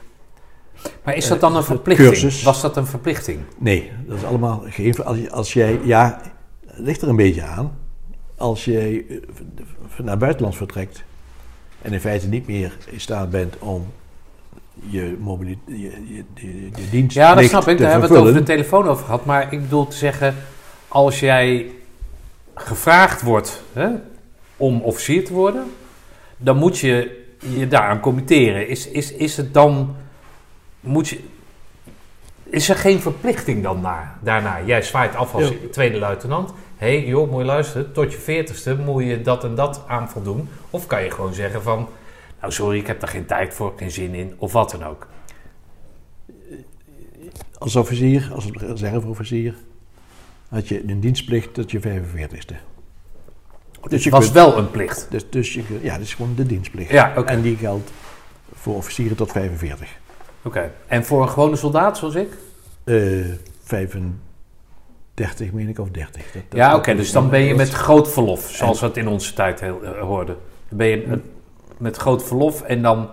Maar is dat dan een Eh, verplichting? cursus. Was dat een verplichting? Nee, dat is allemaal gegeven. Als, je- als jij, ja, ligt er een beetje aan. Als jij eh, naar het buitenland vertrekt en in feite niet meer in staat bent om je, mobili- je, je, dienst Ja, dat snap ik. te Daar hebben we het over de telefoon over gehad. Maar ik bedoel te zeggen, als jij gevraagd wordt hè, om officier te worden, dan moet je je daaraan committeren. Is, is, is het dan, moet je, is er geen verplichting dan naar, daarna? Jij zwaait af als Ja. tweede luitenant. Hé hey, joh, moet je luisteren, tot je veertigste moet je dat en dat aan voldoen. Of kan je gewoon zeggen van, nou sorry, ik heb daar geen tijd voor, geen zin in, of wat dan ook. Als officier, als reserveofficier, had je een dienstplicht tot je 45ste. Dus je Het was kunt- wel een plicht. Dus, dus je, ja, dat is gewoon de dienstplicht. Ja. En die geldt voor officieren tot 45. Oké. En voor een gewone soldaat zoals ik? Eh 35, meen ik, of 30. Dat- dat- ja, oké. dus dan ben je met groot verlof, zoals we het in onze tijd heel, eh, hoorden. Dan ben je eh, met groot verlof en dan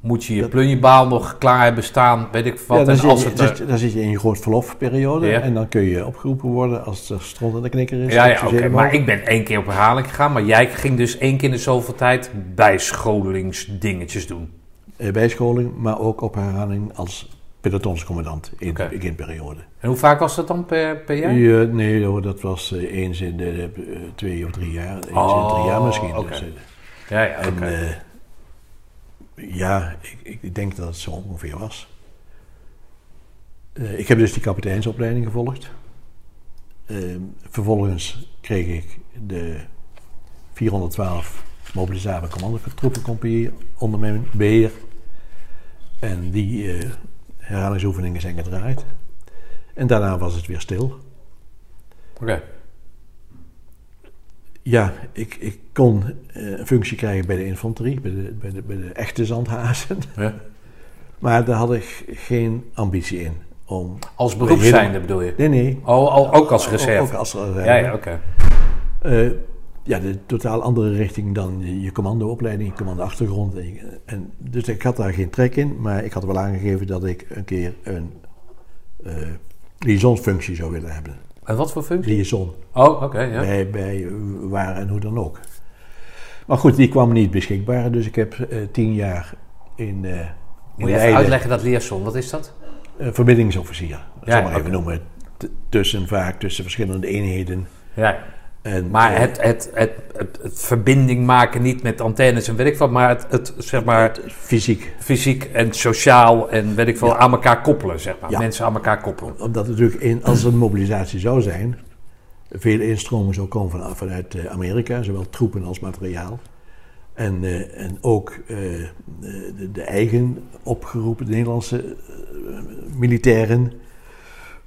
moet je je Dat- plunjebaal nog klaar hebben staan, weet ik wat. Ja, dan, en zit als je, het, dan, zit- dan zit je in je groot verlofperiode Ja. en dan kun je opgeroepen worden als er stront aan de knikker is. ja, ja, oké. Maar ik ben één keer op herhaling gegaan, maar jij ging dus één keer in de zoveel tijd bijscholingsdingetjes doen. Eh, bijscholing, maar ook op herhaling als pelotonscommandant in de beginperiode. En hoe vaak was dat dan per, per jaar? Ja, nee, hoor, dat was eh, eens in de eh, twee of drie jaar. Eens in Oh, drie jaar misschien. Dus, eh, Ja, ja. En ja, ik, ik, denk dat het zo ongeveer was. Eh, ik heb dus die kapiteinsopleiding gevolgd. Eh, vervolgens kreeg ik de 412 mobilisabele commandotroepencompagnie onder mijn beheer. En die eh herhalingsoefeningen zijn gedraaid. En daarna was het weer stil. Oké. Ja, ik, ik kon eh, een functie krijgen bij de infanterie, bij de, bij de, bij de echte zandhazen. Ja. Maar daar had ik geen ambitie in. Om, Als beroepszijnde bedoel je? nee, nee. Oh, al- ook als reserve? Ook als reserve. Ja, ja, oké. Eh, ja, de totaal andere richting dan je, commandoopleiding, je commandoachtergrond. En, en, dus ik had daar geen trek in, maar ik had wel aangegeven dat ik een keer een eh liaisonfunctie zou willen hebben. En wat voor functie? Liaison. Oh, oké, ja. bij, bij waar en hoe dan ook. Maar goed, die kwam niet beschikbaar, dus ik heb eh, tien jaar in, in Moet je even uitleggen dat liaison, wat is dat? een verbindingsofficier, Ja, zal maar even noemen, t- tussen vaak tussen verschillende eenheden. Ja, En, maar eh, het, het, het, het, het verbinding maken niet met antennes en weet ik wat, maar het, het zeg maar het fysiek, fysiek en sociaal en weet ik veel Ja. aan elkaar koppelen, zeg maar. Ja. Mensen aan elkaar koppelen. omdat natuurlijk in, als er een mobilisatie zou zijn, veel instroming zou komen van, vanuit eh, Amerika, zowel troepen als materiaal. En, eh, en ook de, de eigen opgeroepen Nederlandse militairen,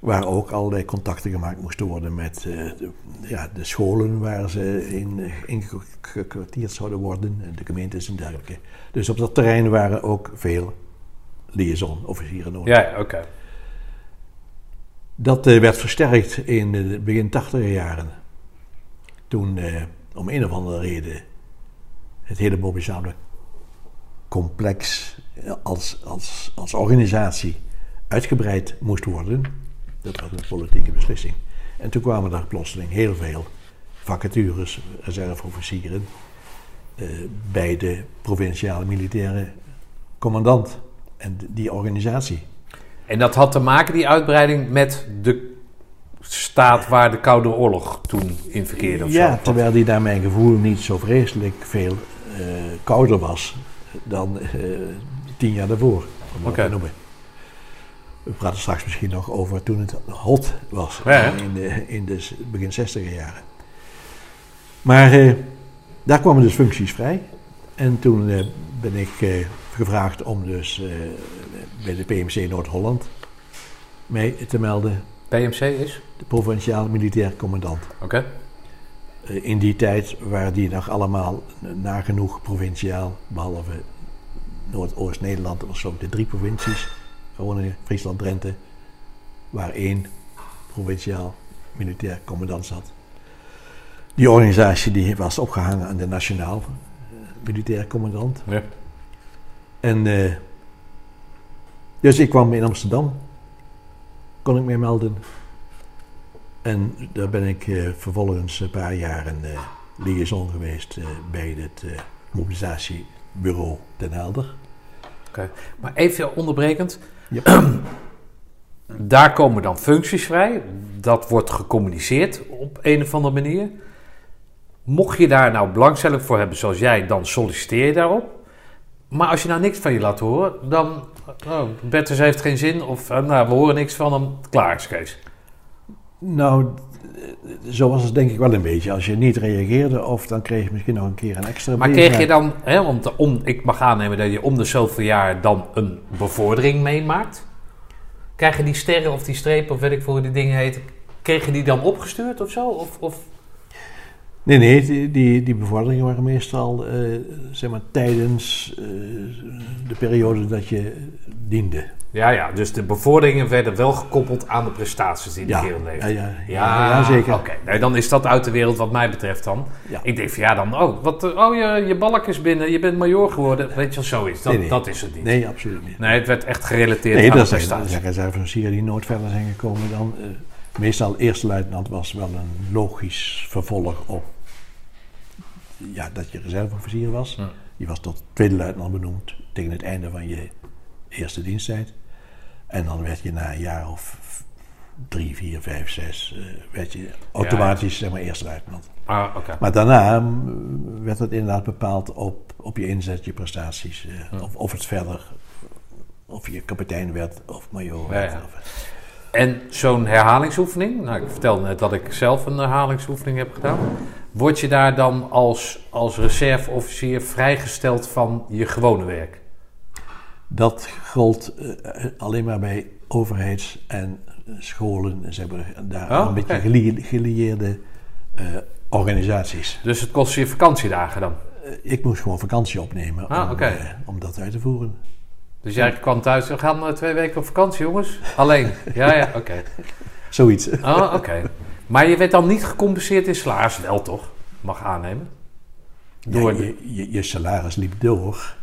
waar ook allerlei contacten gemaakt moesten worden met eh, de, ja, de scholen waar ze in, eh, in ge- gekwartierd zouden worden, en de gemeentes en dergelijke. Dus op dat terrein waren ook veel liaison-officieren nodig. Ja, oké. Dat eh, werd versterkt in de begin tachtiger jaren. Toen eh, om een of andere reden het hele mobilisabele complex als, als, als organisatie uitgebreid moest worden. Dat was een politieke beslissing. En toen kwamen er plotseling heel veel vacatures, reserveofficieren, eh, bij de provinciale militaire commandant en die organisatie. En dat had te maken, die uitbreiding, met de staat waar de Koude Oorlog toen in verkeerde of ja, zo. terwijl die naar mijn gevoel niet zo vreselijk veel eh, kouder was dan eh, tien jaar daarvoor. Om dat Oké. te noemen. We praten straks misschien nog over toen het hot was Ja, in de, in de begin 60 jaren. Maar eh, daar kwamen dus functies vrij. En toen eh, ben ik eh, gevraagd om dus bij de PMC Noord-Holland mij te melden. PMC is? De provinciaal militair commandant. Oké. In die tijd waren die nog allemaal nagenoeg provinciaal, behalve Noordoost-Nederland, dat was ik de drie provincies, Groningen, Friesland, Drenthe, waar één provinciaal militair commandant zat. Die organisatie die was opgehangen aan de nationaal eh, militair commandant. Ja. En eh, dus ik kwam in Amsterdam, kon ik mij melden. En daar ben ik eh, vervolgens een paar jaren eh liaison geweest bij het mobilisatiebureau Den Helder. Maar even onderbrekend. Daar komen dan functies vrij. Dat wordt gecommuniceerd op een of andere manier. Mocht je daar nou belangstelling voor hebben zoals jij, dan solliciteer je daarop. Maar als je nou niks van je laat horen, dan... Oh, Bertus heeft geen zin of eh, nou, we horen niks van hem. Klaar is Kees. Nou, zo was het denk ik wel een beetje. Als je niet reageerde, of dan kreeg je misschien nog een keer een extra Maar kreeg je dan, hè, om te, om, ik mag aannemen dat je om de zoveel jaar dan een bevordering meemaakt. Krijg je die sterren of die strepen of weet ik veel hoe die dingen heten, kreeg je die dan opgestuurd of zo? Of, of... Nee, nee, die, die, die bevorderingen waren meestal eh, zeg maar, tijdens eh, de periode dat je diende. Ja, ja, dus de bevorderingen werden wel gekoppeld aan de prestaties die de Ja, kerel leverde. ja, ja, Ja, ja, zeker. Oké, nee, dan is dat uit de wereld wat mij betreft dan. Ik denk van ja, dan, oh, wat, eh, oh je, je balk is binnen, je bent major geworden. Weet je wel, zoiets. Dat, Nee, nee. dat is het niet. Nee, absoluut niet. Nee, het werd echt gerelateerd Nee, aan dat de zijn, dat prestatie. zijn reserveofficieren die nooit verder zijn gekomen dan. eh, meestal eerste luitenant was wel een logisch vervolg op ja, dat je reserveofficier was. Ja. Je was tot tweede luitenant benoemd tegen het einde van je eerste diensttijd. En dan werd je na een jaar of drie, vier, vijf, zes, eh, werd je automatisch zeg maar eerste luitenant. Ah, oké. Maar daarna mm, werd het inderdaad bepaald op, op je inzet, je prestaties. eh, of, of het verder, of je kapitein werd of major Ja, werd. ja. Of, En zo'n herhalingsoefening, nou ik vertelde net dat ik zelf een herhalingsoefening heb gedaan. Word je daar dan als, als reserveofficier vrijgesteld van je gewone werk? dat gold eh, alleen maar bij overheids- en scholen, zeg maar, daar Oh, een beetje gelie- gelieerde eh, organisaties. Dus het kost je vakantiedagen dan? Eh, ik moest gewoon vakantie opnemen Ah, om, om dat uit te voeren. Dus jij kwam thuis, we gaan eh, twee weken op vakantie jongens? Alleen? Ja, ja, oké. Zoiets. Oh, oké. Maar je werd dan niet gecompenseerd in salaris, wel toch? Mag aannemen. Door Ja, je, je, je salaris liep door.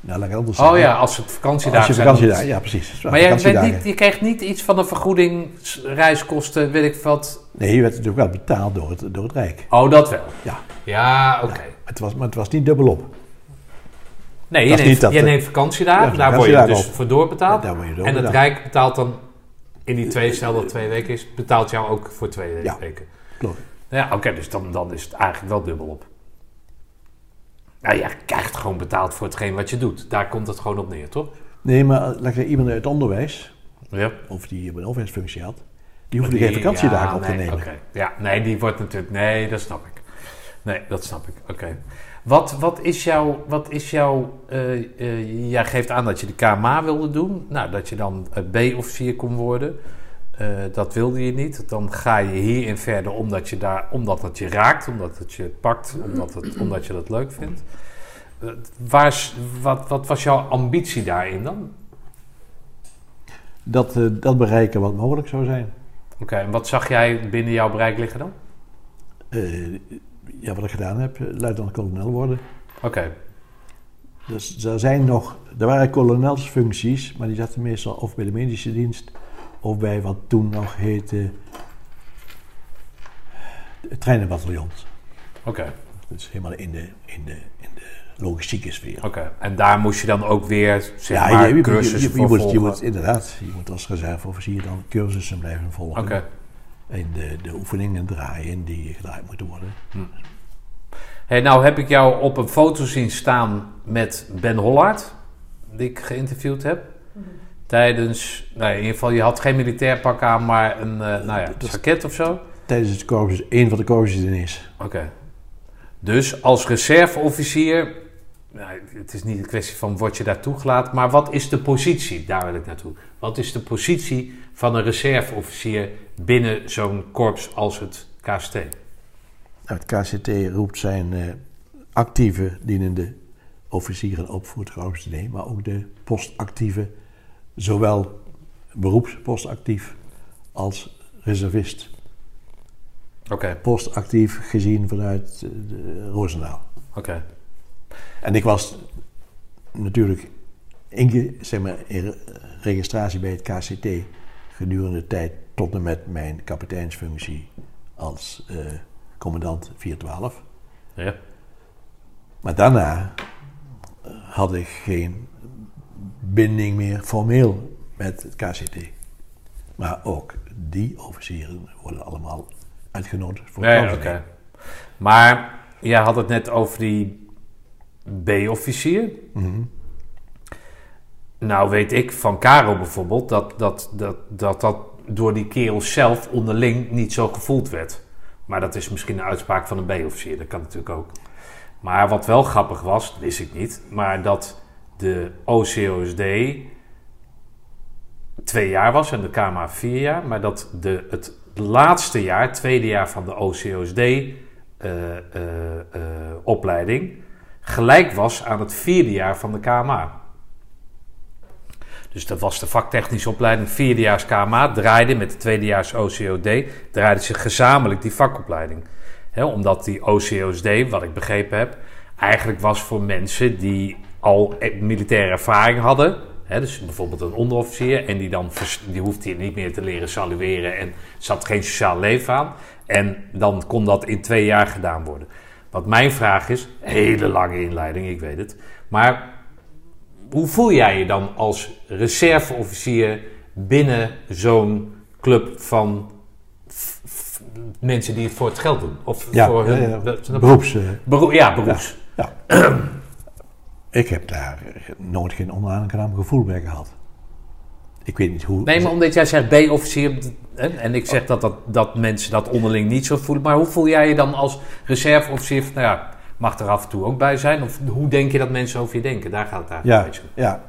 Nou, laat ik anders Oh ja, als het vakantiedagen Als je zijn. vakantiedagen, ja precies. Maar jij werd Vakantiedagen. niet, je kreeg niet iets van een vergoeding, reiskosten, weet ik wat. Nee, je werd natuurlijk wel betaald door het, door het Rijk. Oh, dat wel. Ja, Ja, oké. het was, maar het was niet dubbelop. Nee, je neemt, dat je neemt vakantiedagen, Ja, daar word je dus op. voor doorbetaald. Daar door en het. Rijk betaalt dan, in die twee, stel dat het twee weken is, betaalt jou ook voor twee Ja. weken. Klopt. Ja, oké, dus dan, dan is het eigenlijk wel dubbel op. Nou, je krijgt gewoon betaald voor hetgeen wat je doet. Daar komt het gewoon op neer, toch? Nee, maar ik zeggen, iemand uit het onderwijs, Ja. of die een overheidsfunctie had, die hoefde geen vakantiedagen op te nemen. Ja, nee, die wordt natuurlijk... Nee, dat snap ik. Nee, dat snap ik. Oké. Wat, wat is jouw... Wat is jouw eh, eh, jij geeft aan dat je de KMA wilde doen. Nou, dat je dan eh, B-officier kon worden. Dat wilde je niet. Dan ga je hierin verder omdat, je daar, omdat het je raakt. Omdat het je pakt. Omdat, het, omdat je dat leuk vindt. Waar, wat, wat was jouw ambitie daarin dan? Dat, dat bereiken wat mogelijk zou zijn. Oké, en wat zag jij binnen jouw bereik liggen dan? Ja, wat ik gedaan heb, eh, luitenant-kolonel worden. Oké, Dus er zijn nog, er waren kolonelsfuncties, maar die zaten meestal of bij de medische dienst of bij wat toen nog heette het treinenbataljons. oké. Dus helemaal in de, in de, in de logistieke sfeer. Oké, en daar moest je dan ook weer, zeg Ja, maar, je, je, je, je, moet, moet inderdaad, je moet als reserveofficier dan cursussen blijven volgen. Oké, En de, de oefeningen draaien die gedraaid moeten worden. Hey, nou heb ik jou op een foto zien staan met Ben Hollard, die ik geïnterviewd heb. Tijdens, nou, in ieder geval, je had geen militair pak aan, maar een eh, nou ja, jacket of zo. Tijdens het korps, een van de korpsdiensten. Oké. Dus als reserveofficier, nou, het is niet een kwestie van word je daar toegelaten, maar wat is de positie? Daar wil ik naartoe. Wat is de positie van een reserveofficier binnen zo'n korps als het KST? Nou, het KCT roept zijn eh, actieve dienende officieren op voor het korpsdiner, maar ook de postactieve, zowel beroepspostactief als reservist. Oké, Postactief gezien vanuit de Roosendaal. oké. En ik was natuurlijk inge, zeg maar, in re- registratie bij het KCT gedurende de tijd tot en met mijn kapiteinsfunctie als eh, commandant 412. Ja. Maar daarna eh, had ik geen binding meer formeel met het KCT. Maar ook die officieren worden allemaal uitgenodigd voor het Nee, korpsdiner. Maar jij had het net over die B-officier. Nou weet ik van Caro bijvoorbeeld dat dat, dat, dat dat door die kerel zelf onderling niet zo gevoeld werd. Maar dat is misschien een uitspraak van een B-officier, dat kan natuurlijk ook. Maar wat wel grappig was, wist ik niet, maar dat de OCOSD twee jaar was en de KMA vier jaar, maar dat de, het laatste jaar, het tweede jaar van de OCOSD eh, eh, eh, gelijk was aan het vierde jaar van de KMA. Dus dat was de vaktechnische opleiding, vierdejaars KMA, draaide met de tweedejaars OCOD, draaide zich gezamenlijk die vakopleiding. Omdat die OCOSD, wat ik begrepen heb, eigenlijk was voor mensen die al e- militaire ervaring hadden. Dus bijvoorbeeld een onderofficier en die, dan, die hoefde je niet meer te leren salueren en zat geen sociaal leven aan. En dan kon dat in twee jaar gedaan worden. Wat mijn vraag is, hele lange inleiding, ik weet het. Maar hoe voel jij je dan als reserveofficier binnen zo'n club van mensen die het voor het geld doen? Of Ja, voor ja, hun, ja, beroeps. eh, beroep- ja, beroeps. Ik heb daar nooit geen onaangenaam gevoel bij gehad. Ik weet niet hoe. Nee, maar omdat jij zegt B-officier hè, en ik zeg dat, dat, dat mensen dat onderling niet zo voelen. Maar hoe voel jij je dan als reserveofficier? van, Nou ja, mag er af en toe ook bij zijn? Of hoe denk je dat mensen over je denken? Daar gaat het eigenlijk Ja, een beetje om. ja.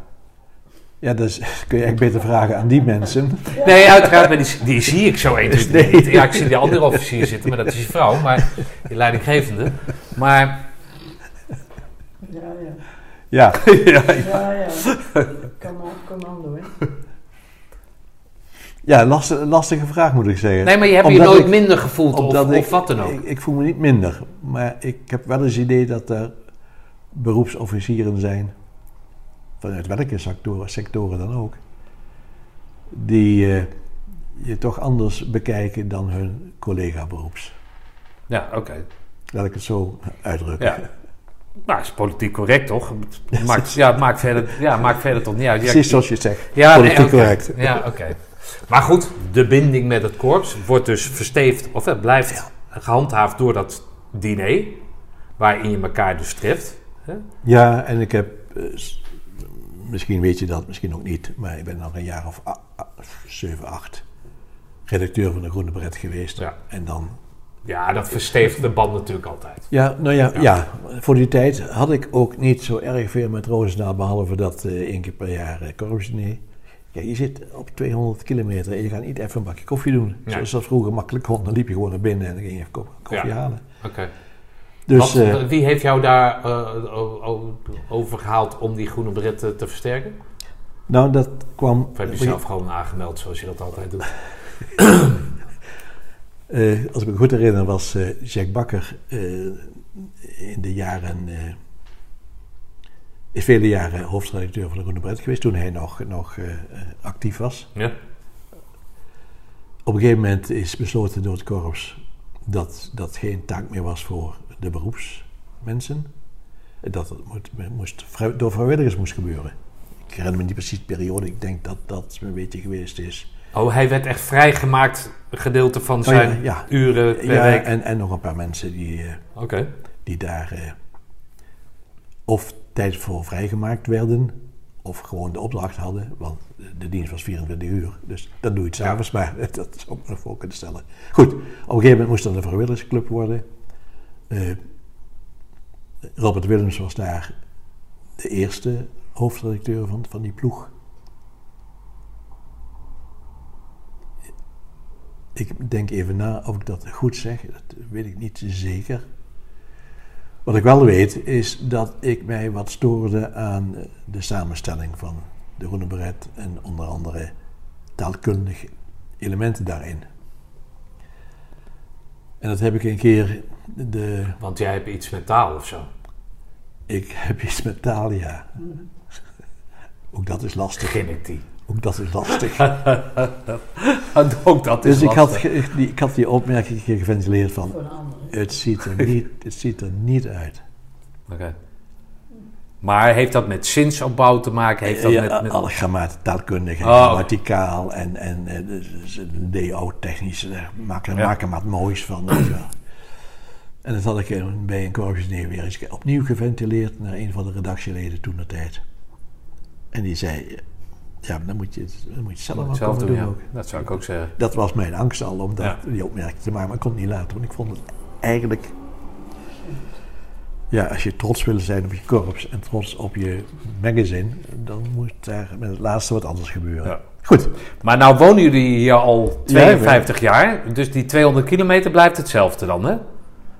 Ja, dus kun je echt beter vragen aan die mensen. Nee, uiteraard, maar die, die zie ik zo eens Nee. Ja, ik zie die andere officier zitten, maar dat is je vrouw, maar die leidinggevende. Maar Ja, ja. Ja, ja, Ja, ja. Commando, commando, hè. Ja lastige, lastige vraag moet ik zeggen. nee, maar je hebt je nooit ik- minder gevoeld of, wat dan ook. Ik, ik voel me niet minder. Maar ik heb wel eens het idee dat er beroepsofficieren zijn, vanuit welke sectoren, sectoren dan ook, die eh, je toch anders bekijken dan hun collega-beroeps. Ja, oké. Laat ik het zo uitdrukken. Ja. Nou, is politiek correct, toch? Maakt, ja, het maakt verder, ja, maakt verder toch niet uit. Ja, Precies zoals je zegt. Ja, nee, Politiek correct. Ja, oké. Maar goed, de binding met het korps wordt dus versteefd, of het blijft gehandhaafd door dat diner, waarin je elkaar dus treft. Hè? Ja, en ik heb, eh, misschien weet je dat, misschien ook niet, maar ik ben al een jaar of a- a- zeven, acht redacteur van de Groene Beret geweest. Ja. En dan, Ja, dat verstevigt de band natuurlijk altijd. ja, nou ja, Ja. ja. voor die tijd had ik ook niet zo erg veel met Roosendaal, behalve dat eh, één keer per jaar uh, korpsdiner. Ja, je zit op 200 kilometer en je gaat niet even een bakje koffie doen. Nee. Zoals dat vroeger makkelijk kon. Dan liep je gewoon naar binnen en dan ging je even koffie Ja. halen. Oké. Dus Wat- eh, wie heeft jou daar eh, o- o- over gehaald om die groene bret te, te versterken? nou, dat kwam... Of heb je zelf gewoon aangemeld zoals je dat altijd doet? Eh, als ik me goed herinner was eh Jack Bakker eh, in de jaren, eh, is vele jaren hoofdredacteur van de Groene Bret geweest toen hij nog, nog eh, eh, actief was. Ja? Op een gegeven moment is besloten door het korps dat dat geen taak meer was voor de beroepsmensen. Dat het moet, moest, door vrijwilligers moest gebeuren. Ik herinner me niet precies de periode, ik denk dat dat een beetje geweest is Oh, hij werd echt vrijgemaakt, een gedeelte van Oh, zijn ja, ja. uren per Ja, week. en, en nog een paar mensen die, eh, die daar eh, of tijd voor vrijgemaakt werden, of gewoon de opdracht hadden, want de dienst was 24 uur. Dus dan doe je s'avonds, maar dat zou ik me voor kunnen stellen. Goed, op een gegeven moment moest er een vrijwilligersclub worden. Eh, Robert Willems was daar de eerste hoofdredacteur van, van die ploeg. Ik denk even na of ik dat goed zeg, dat weet ik niet zeker. Wat ik wel weet is dat ik mij wat stoorde aan de samenstelling van de Groene Beret en onder andere taalkundige elementen daarin. En dat heb ik een keer de. Want jij hebt iets met taal of zo. Ik heb iets met taal, ja. Ook dat is lastig. Begin ik die. Ook dat is lastig. Ook dat is Dus ik had, lastig. die, ik had die opmerking geventileerd van... Het ziet er niet, het ziet er niet uit. Oké. Maar heeft dat met zinsopbouw te maken? Heeft dat ja, met, met... alle grammat, taalkundig en Oh, grammaticaal en, en eh, dus DO-technisch. eh, Maken, Ja. maken maar het moois van. En dat had ik bij een korpsdiner weer eens opnieuw geventileerd naar een van de redactieleden toen de tijd. En die zei, ja, dan moet je het, dan moet je zelf komen doen, doen ja. ook. Dat zou ik ook zeggen. Dat was mijn angst al om dat, die opmerking te maken, maar ik kon het niet laten. Want ik vond het eigenlijk... Ja, als je trots wil zijn op je korps en trots op je magazine... dan moet daar met het laatste wat anders gebeuren. Ja. Goed, Maar nou wonen jullie hier al Ja, 52 jaar. Dus die 200 kilometer blijft hetzelfde dan, hè?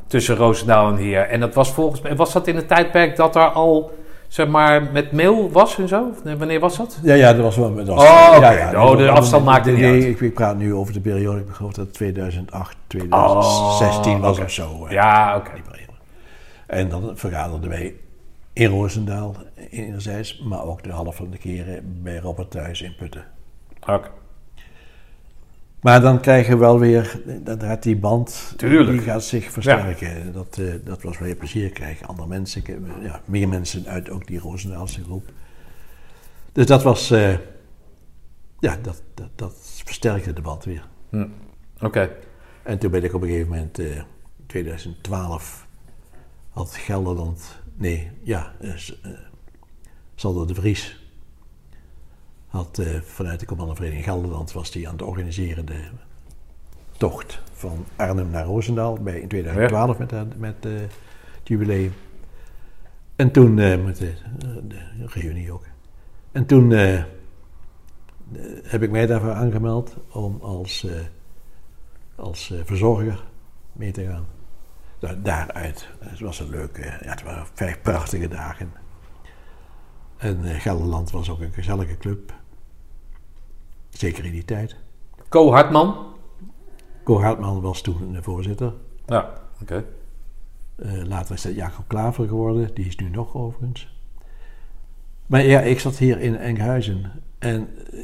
Tussen Roosendaal en hier. En dat was volgens mij... Was dat in het tijdperk dat er al, zeg maar, met mail was en zo? Wanneer was dat? ja, ja, dat was wel... Dat was, Oh, ja, ja, Oh, de afstand maakt er niet nee, uit. Ik, ik praat nu over de periode, ik geloof dat het 2008, 2016 was of zo. Ja, oké. die periode. En dan vergaderden wij in Roosendaal enerzijds, maar ook de helft van de keren bij Robert thuis in Putten. Oké. Maar dan krijgen we wel weer, gaat die band, Tuurlijk. die gaat zich versterken. Dat, eh, dat was waar je plezier krijgt. Andere mensen, eh, ja, meer mensen uit ook die Roosendaalse groep. Dus dat was, eh, ja, dat, dat, dat versterkte de band weer. Oké. En toen ben ik op een gegeven moment, eh 2012, had Gelderland, nee, ja, Sander de Vries had eh, vanuit de commandovereniging Gelderland was die aan het organiseren de tocht van Arnhem naar Roosendaal bij in 2012 met, met eh, het jubileum. En toen eh, met de, de reunie ook. En toen heb ik mij daarvoor aangemeld om als, als verzorger mee te gaan. Da- daaruit. Het was een leuke, ja, het waren vijf prachtige dagen. En Gelderland was ook een gezellige club. Zeker in die tijd. Co Hartman? Co Hartman was toen de voorzitter. Ja, oké. Eh, later is dat Jacob Klaver geworden. Die is nu nog overigens. Maar ja, ik zat hier in Enkhuizen. En eh,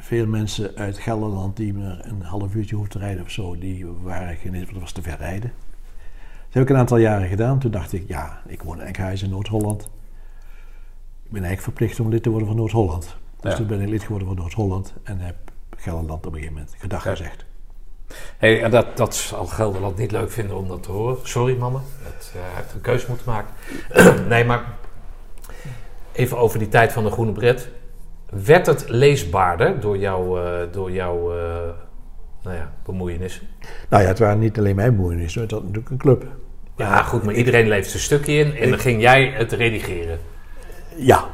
veel mensen uit Gelderland die maar een half uurtje hoefden te rijden of zo, die waren geen want het was te ver rijden. Dat heb ik een aantal jaren gedaan. Toen dacht ik, ja, ik woon in Enkhuizen, Noord-Holland. Ik ben eigenlijk verplicht om lid te worden van Noord-Holland. Dus Ja. toen ben ik lid geworden van Noord-Holland en heb Gelderland op een gegeven moment gedag Ja. gezegd. Hey, en dat, dat zal Gelderland niet leuk vinden om dat te horen. Sorry, mama. Het, eh, hij heeft een keuze moeten maken. nee, maar even over die tijd van de Groene Bret. Werd het leesbaarder door, jou, eh, door jouw eh, nou ja, bemoeienissen? Nou ja, het waren niet alleen mijn bemoeienissen, het was natuurlijk een club. Ja, goed, maar iedereen leeft een stukje in en dan ging jij het redigeren. Ja,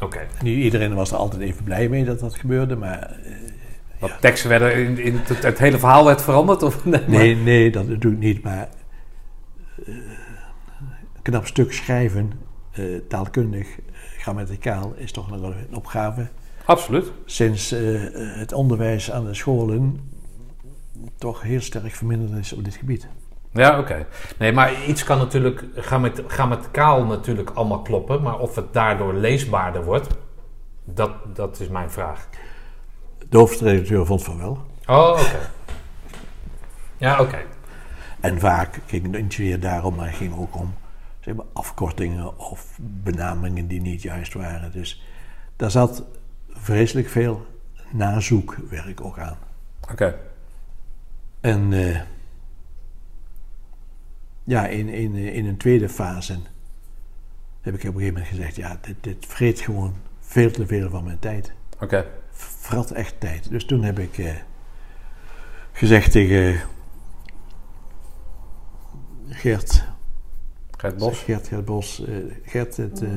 Oké. Niet iedereen was er altijd even blij mee dat dat gebeurde, maar eh, Wat teksten werden in, in het, het hele verhaal werd veranderd? Of, nee, nee, nee, dat natuurlijk niet. Maar eh, een knap stuk schrijven, eh, taalkundig, eh, grammaticaal, is toch nog een opgave. Absoluut. Sinds eh, het onderwijs aan de scholen toch heel sterk verminderd is op dit gebied. Ja, oké. Nee, maar iets kan natuurlijk grammat- grammaticaal natuurlijk allemaal kloppen, maar of het daardoor leesbaarder wordt, dat, dat is mijn vraag. De hoofdredacteur vond van wel. Oh, oké. Ja, oké. En vaak ging het niet daarom, maar het ging ook om zeg maar, afkortingen of benamingen die niet juist waren. Dus daar zat vreselijk veel nazoekwerk ook aan. Oké. En eh, ja, in, in, in een tweede fase heb ik op een gegeven moment gezegd: ja, dit, dit vreet gewoon veel te veel van mijn tijd. Oké. Vrat echt tijd. Dus toen heb ik eh, gezegd tegen Gert, Gert Bos. Gert, Gert Bos, eh, Gert, het, eh,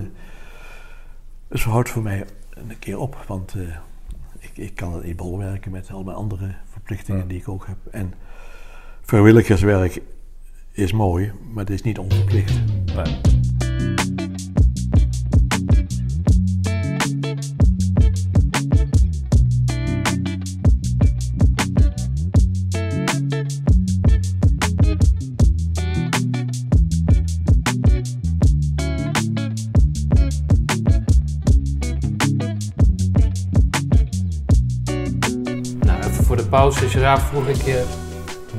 het houdt voor mij een keer op, want ik, ik kan het niet bolwerken met al mijn andere verplichtingen die ik ook heb. En vrijwilligerswerk is mooi, maar het is niet onverplicht. Nee. Nou, voor de pauze, vroeg ik je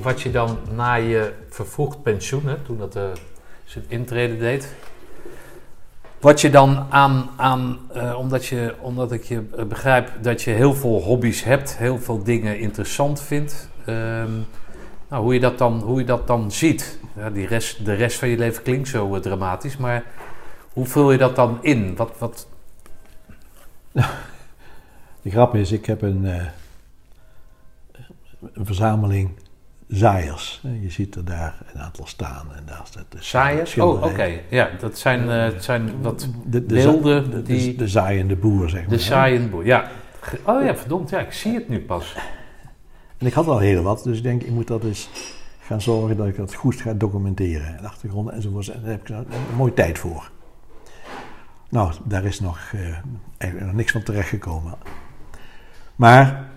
wat je dan na je vervroegd pensioen, toen dat eh, zijn intrede deed, wat je dan aan, aan eh, omdat, je, omdat ik je eh, begrijp dat je heel veel hobby's hebt, heel veel dingen interessant vindt, ehm, nou, hoe, je dat dan, hoe je dat dan ziet. Ja, die rest, de rest van je leven klinkt zo dramatisch, maar hoe vul je dat dan in? Wat, wat, De grap is, ik heb een, een verzameling zaaiers. Eh, Je ziet er daar een aantal staan. En daar staat de? Oh, oké. Ja, dat zijn, eh, het zijn wat De, de, beelden de, die- de, de zaaiende boer, zeg maar. De hè. saaiende boer, ja. Oh ja, verdomd, ja, ik zie het nu pas. En ik had al heel wat, dus ik denk, ik moet dat eens gaan zorgen dat ik dat goed ga documenteren. De achtergrond enzovoort. En daar heb ik nou een mooie tijd voor. Nou, daar is nog, eh, eigenlijk nog niks van terechtgekomen. Maar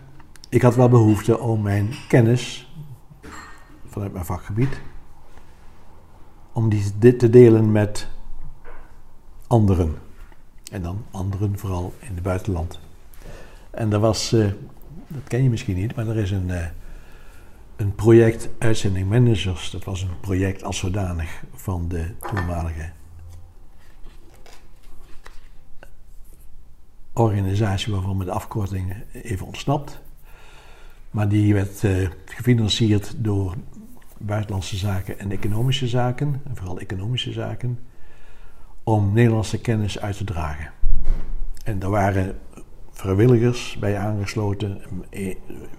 ik had wel behoefte om mijn kennis vanuit mijn vakgebied, om die dit te delen met anderen. En dan anderen vooral in het buitenland. En er was, eh, dat ken je misschien niet, maar er is een, eh, een project Uitzending Managers. Dat was een project als zodanig van de toenmalige organisatie waarvan me de afkorting even ontsnapt. Maar die werd eh, gefinancierd door buitenlandse zaken en economische zaken, en vooral economische zaken, om Nederlandse kennis uit te dragen. En er waren vrijwilligers bij aangesloten, eh,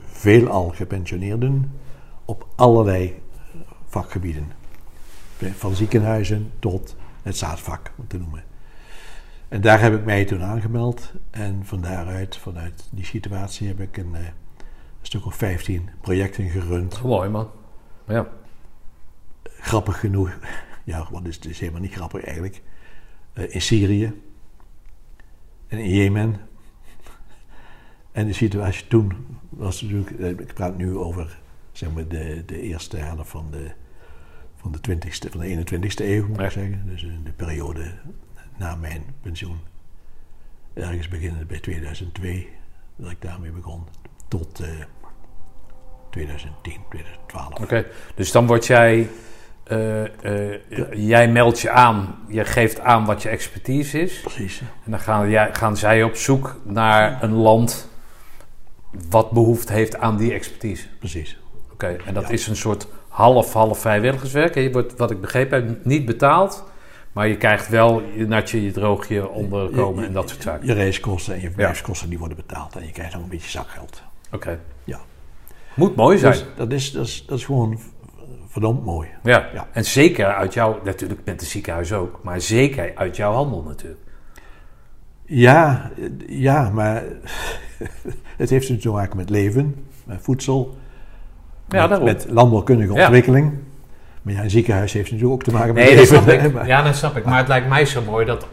veelal gepensioneerden, op allerlei vakgebieden. Van ziekenhuizen tot het zaadvak, om te noemen. En daar heb ik mij toen aangemeld. En van daaruit, vanuit die situatie, heb ik een, eh, een stuk of 15 projecten gerund. Mooi man. Ja. Grappig genoeg, ja, wat is, het is helemaal niet grappig eigenlijk. Eh, in Syrië en in Jemen. En de situatie toen was natuurlijk, eh, ik praat nu over zeg maar, de, de eerste helft van de, van de 20ste, van de 21ste eeuw, moet Ja. ik zeggen. Dus in de periode na mijn pensioen. Ergens beginnend bij 2002, dat ik daarmee begon, tot eh 2010, 2012. Oké, dus dan word jij, eh, eh, jij meldt je aan, je geeft aan wat je expertise is. Precies. En dan gaan, jij, gaan zij op zoek naar een land wat behoefte heeft aan die expertise. Precies. Oké, en dat Ja. is een soort half-half vrijwilligerswerk. En je wordt, wat ik begrepen heb, niet betaald. Maar je krijgt wel je natje, je droogje, onderkomen en dat soort zaken. Je reiskosten en je verblijfskosten die worden betaald en je krijgt nog een beetje zakgeld. Oké. Ja. Moet mooi zijn. Dus dat is, dat, is, dat is gewoon verdomd mooi. ja. Ja. en zeker uit jouw, natuurlijk met het ziekenhuis ook, maar zeker uit jouw handel natuurlijk. Ja, ja maar het heeft natuurlijk te maken met leven, met voedsel, Ja, met, met landbouwkundige Ja. ontwikkeling. Maar ja, een ziekenhuis heeft natuurlijk ook te maken met Nee, dat leven. snap ik. maar- Ja, dat snap ik. Maar het lijkt mij zo mooi dat...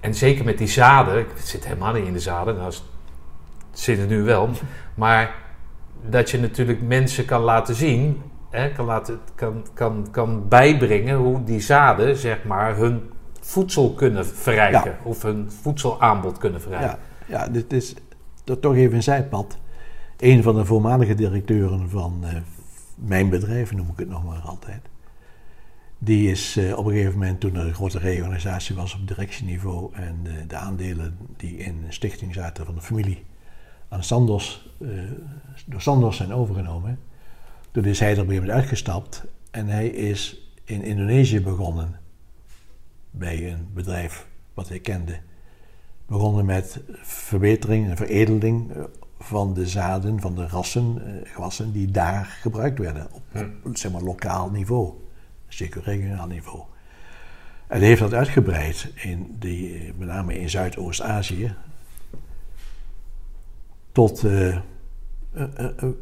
En zeker met die zaden... Ik zit helemaal niet in de zaden. Nou, het zit het nu wel. Maar dat je natuurlijk mensen kan laten zien... Hè, kan, laten, kan, kan, kan bijbrengen hoe die zaden, zeg maar, hun voedsel kunnen verrijken. Of hun voedselaanbod kunnen verrijken. Ja, ja dit is toch even een zijpad. Een van de voormalige directeuren van eh, mijn bedrijf, noem ik het nog maar altijd. Die is eh, op een gegeven moment, toen er een grote reorganisatie was op directieniveau en eh, de aandelen die in een stichting zaten van de familie aan Sandos, eh, door Sandos zijn overgenomen. Toen is hij er op een gegeven moment uitgestapt en hij is in Indonesië begonnen. Bij een bedrijf wat hij kende. Begonnen met verbetering en veredeling eh, van de zaden, van de rassen, eh, gewassen die daar gebruikt werden. Op, op zeg maar, lokaal niveau, zeker regionaal niveau. En hij heeft dat uitgebreid, in die, met name in Zuidoost-Azië, tot eh,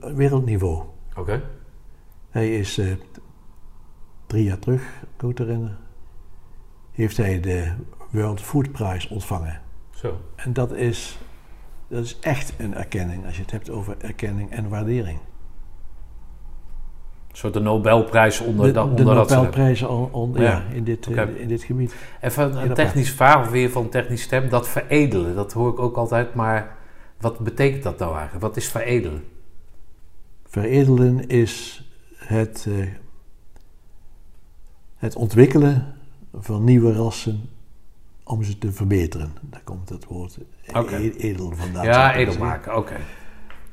wereldniveau. Oké. Hij is drie jaar terug, me herinneren, heeft hij de World Food Prize ontvangen. Zo. En dat is, dat is echt een erkenning, als je het hebt over erkenning en waardering. Een soort de Nobelprijs onder, De, dat, de onder dat soort- Nobelprijzen on- on- Ja, ja, in, dit, eh, oké. in dit gebied. Even een apart. technische vraag, of weer van technisch stem. Dat veredelen, dat hoor ik ook altijd. Maar wat betekent dat nou eigenlijk? Wat is veredelen? Veredelen is het, eh, het ontwikkelen van nieuwe rassen om ze te verbeteren. Daar komt het woord Oké. e- edel vandaan. ja, edel maken, oké.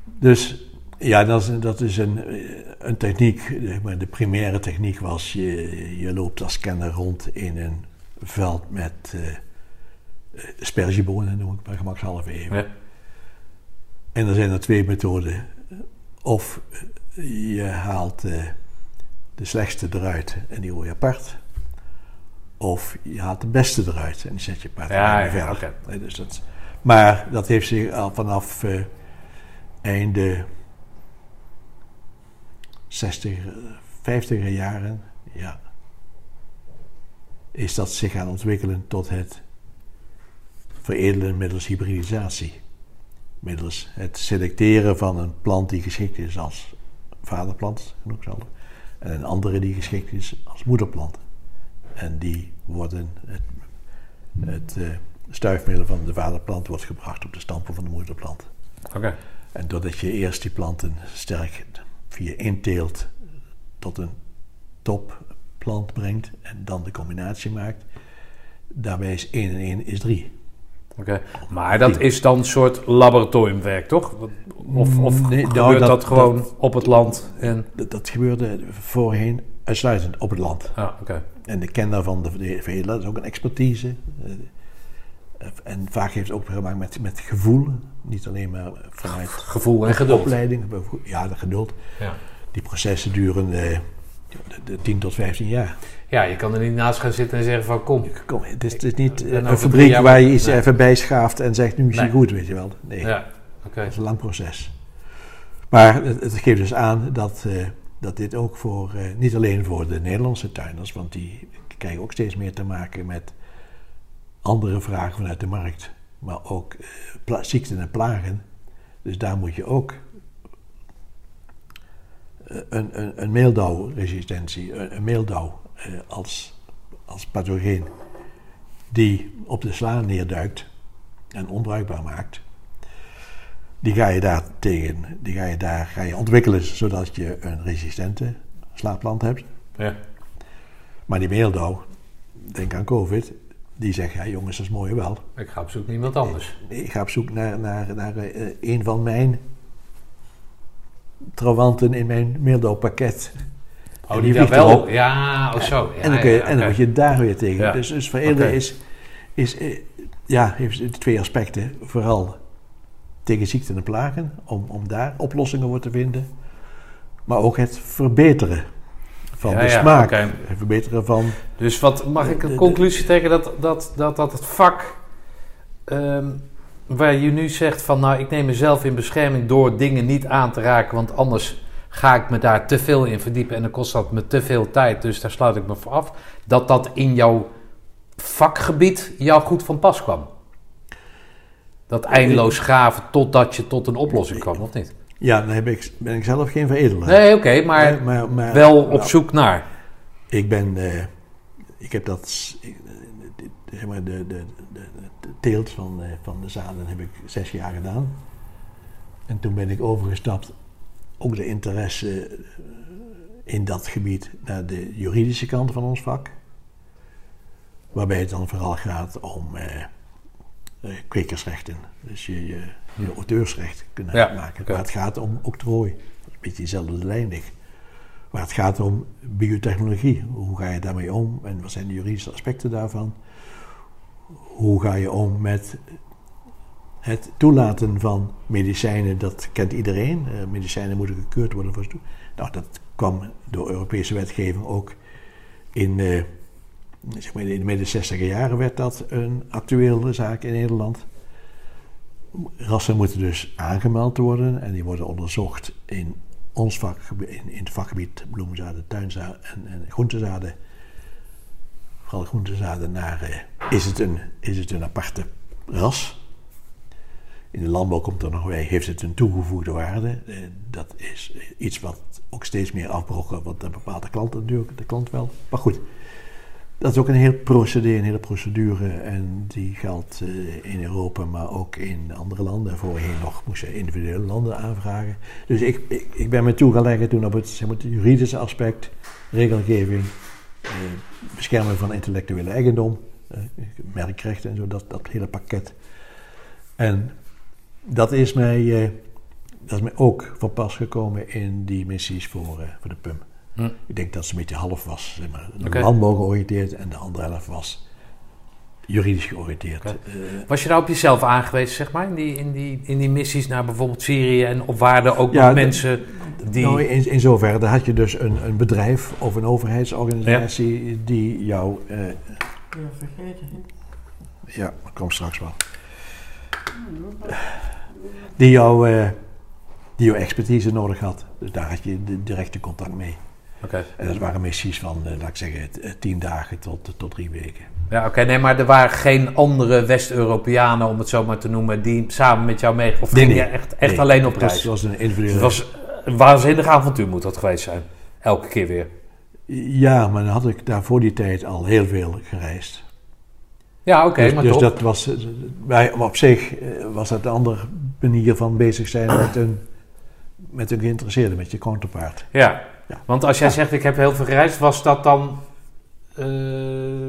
Dus ja, dat is, dat is een, eh, een techniek. Maar de primaire techniek was, je, je loopt als kenner rond in een veld met spergebonen, noem ik maar gemakshalve even. Ja. En er zijn er twee methoden. Of je haalt eh, de slechtste eruit en die hoor je apart. Of je haalt de beste eruit en die zet je apart. Ja, ja, verder. oké. Nee, dus dat, maar dat heeft zich al vanaf eh, einde 60, 50er jaren, ja, is dat zich gaan ontwikkelen tot het veredelen middels hybridisatie middels het selecteren van een plant die geschikt is als vaderplant, genoeg zal het, en een andere die geschikt is als moederplant. En die worden, het, het eh, stuifmiddel van de vaderplant wordt gebracht op de stampen van de moederplant. Oké. En doordat je eerst die planten sterk via inteelt tot een topplant brengt en dan de combinatie maakt, daarbij is 1 en 1 is 3. Oké. Maar dat is dan een soort laboratoriumwerk, toch? Of, of Nee, gebeurt nou, dat, dat- gewoon op het land? En... Dat, dat gebeurde voorheen uitsluitend op het land. Ah, oké. En de kenner van de, de veredelaar is ook een expertise. Eh, En vaak heeft het ook te maken met, met gevoel. Niet alleen maar vanuit Gevoel en geduld. opleiding. Ja, de geduld. Ja. Die processen duren de, de 10 tot 15 jaar. ja, je kan er niet naast gaan zitten en zeggen van kom. Kom, het is, het is niet eh, een fabriek jaar waar je iets Nee. even bijschaaft en zegt nu is het Nee. goed, weet je wel. Nee, Ja, dat is een lang proces. Maar het, het geeft dus aan dat, eh, dat dit ook voor, eh, niet alleen voor de Nederlandse tuinders, want die krijgen ook steeds meer te maken met andere vragen vanuit de markt, maar ook ziekten en plagen. Dus daar moet je ook een, een, een meeldauwresistentie, een, een meeldauw eh, als, als pathogeen die op de sla neerduikt en onbruikbaar maakt, die ga je daar tegen, die ga je daar ga je ontwikkelen zodat je een resistente slaapplant hebt. Ja. Maar die meeldauw, denk aan COVID, die zegt, ja jongens, dat is mooi wel. Ik ga op zoek naar iemand anders. Ik ga op zoek naar, naar, naar eh, een van mijn trawanten in mijn meeldauwpakket. Oh, En die vliegt wel. erop. Ja, oh zo. Ja, en, dan kun je, ja, en dan word je daar weer tegen. Ja. Dus, dus veredelen Oké. is, is eh, ja, heeft twee aspecten. Vooral tegen ziekten en plagen, om, om daar oplossingen voor te vinden. Maar ook het verbeteren van Ja, de ja, smaak. oké. Het verbeteren van... Dus wat mag ik een conclusie trekken dat, dat, dat, dat het vak ehm, waar je nu zegt van nou ik neem mezelf in bescherming door dingen niet aan te raken, want anders ga ik me daar te veel in verdiepen en dan kost dat me te veel tijd, dus daar sluit ik me voor af. Dat dat in jouw vakgebied jou goed van pas kwam. Dat eindeloos graven totdat je tot een oplossing kwam, of niet? Ja, dan heb ik, ben ik zelf geen veredelaar. Nee, oké, maar Nee, maar, maar- wel op nou, zoek naar. Ik ben, eh, ik heb dat, zeg maar, de, de, de, de teelt van, eh, van de zaden heb ik zes jaar gedaan. En toen ben ik overgestapt, ook de interesse eh, in dat gebied, naar de juridische kant van ons vak. Waarbij het dan vooral gaat om eh, eh, kwekersrechten. Dus je, je, je auteursrecht kunnen Ja, maken. Maar het gaat om octrooi. Dat is een beetje dezelfde lijn ligt. Maar het gaat om biotechnologie. Hoe ga je daarmee om en wat zijn de juridische aspecten daarvan? Hoe ga je om met het toelaten van medicijnen? Dat kent iedereen. Eh, medicijnen moeten gekeurd worden voor. Nou, dat kwam door Europese wetgeving ook in, eh, zeg maar in de midden 60 jaren werd dat een actuele zaak in Nederland. Rassen moeten dus aangemeld worden en die worden onderzocht in ons vakgebied, in, het vakgebied bloemenzaden, tuinzaden en, en. Vooral groentezaden naar, eh, is, het een, is het een aparte ras? In de landbouw komt er nog bij, heeft het een toegevoegde waarde? Eh, dat is iets wat ook steeds meer afbrokkelt, want dat bepaalt de klant natuurlijk, de klant wel. Maar goed, dat is ook een heel procedé, een hele procedure. En die geldt eh, in Europa, maar ook in andere landen. Voorheen nog moest je individuele landen aanvragen. Dus ik, ik, ik ben me toegelegd toen op het, juridische aspect, regelgeving, eh, bescherming van intellectuele eigendom, eh, merkrechten en zo, dat, dat hele pakket. En dat is mij, eh, dat is mij ook van pas gekomen in die missies voor, eh, voor de PUM. Hm. Ik denk dat ze een beetje half was, zeg maar, Oké. landbouw georiënteerd en de andere helft was juridisch georiënteerd. Eh, Was je daar op jezelf aangewezen, zeg maar, in die, in die, in die missies naar bijvoorbeeld Syrië en op waarde ook Ja, nog mensen die... Nou, in, in zoverre, daar had je dus een, een bedrijf of een overheidsorganisatie die jou, eh, Ja, vergeten. ja, dat komt straks wel, die jou, eh, die jouw expertise nodig had. Dus daar had je de directe contact mee. Oké. En dat waren missies van, eh, laat ik zeggen, tien dagen tot, tot drie weken. Ja, oké, nee, maar er waren geen andere West-Europeanen, om het zo maar te noemen, die samen met jou mee... Of Nee, ging nee. je echt, echt Nee, alleen op reis? Het was een individuele... Het was een waanzinnig avontuur moet dat geweest zijn. Elke keer weer. Ja, maar dan had ik daar voor die tijd al heel veel gereisd. Ja, oké, dus maar dus toch. dat was, eh, wij, op zich eh, was dat een andere manier van bezig zijn met een, met een geïnteresseerde, met je counterpart. Ja. Ja. want als jij zegt ik heb heel veel gereisd, was dat dan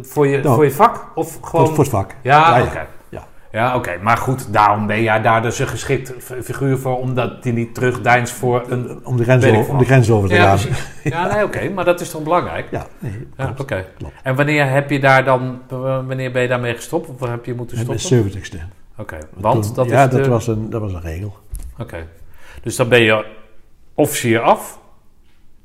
voor, je, Nou, voor je vak? Of gewoon... Voor, voor het vak. Ja, Ja, oké. ja. Ja. Ja, oké. Maar goed, daarom ben jij daar dus een geschikt figuur voor, omdat die niet terugdeinst voor een... Om, de grens over, om de grens over te Ja, gaan. Ja, nee, oké. Maar dat is toch belangrijk? Ja, nee, Ja, oké. En wanneer heb je daar dan... Wanneer ben je daarmee gestopt? Of heb je moeten stoppen? 70ste. Oké. Want Toen- dat ja, is de... dat, was een, dat was een regel. Oké. Dus dan ben je officier af.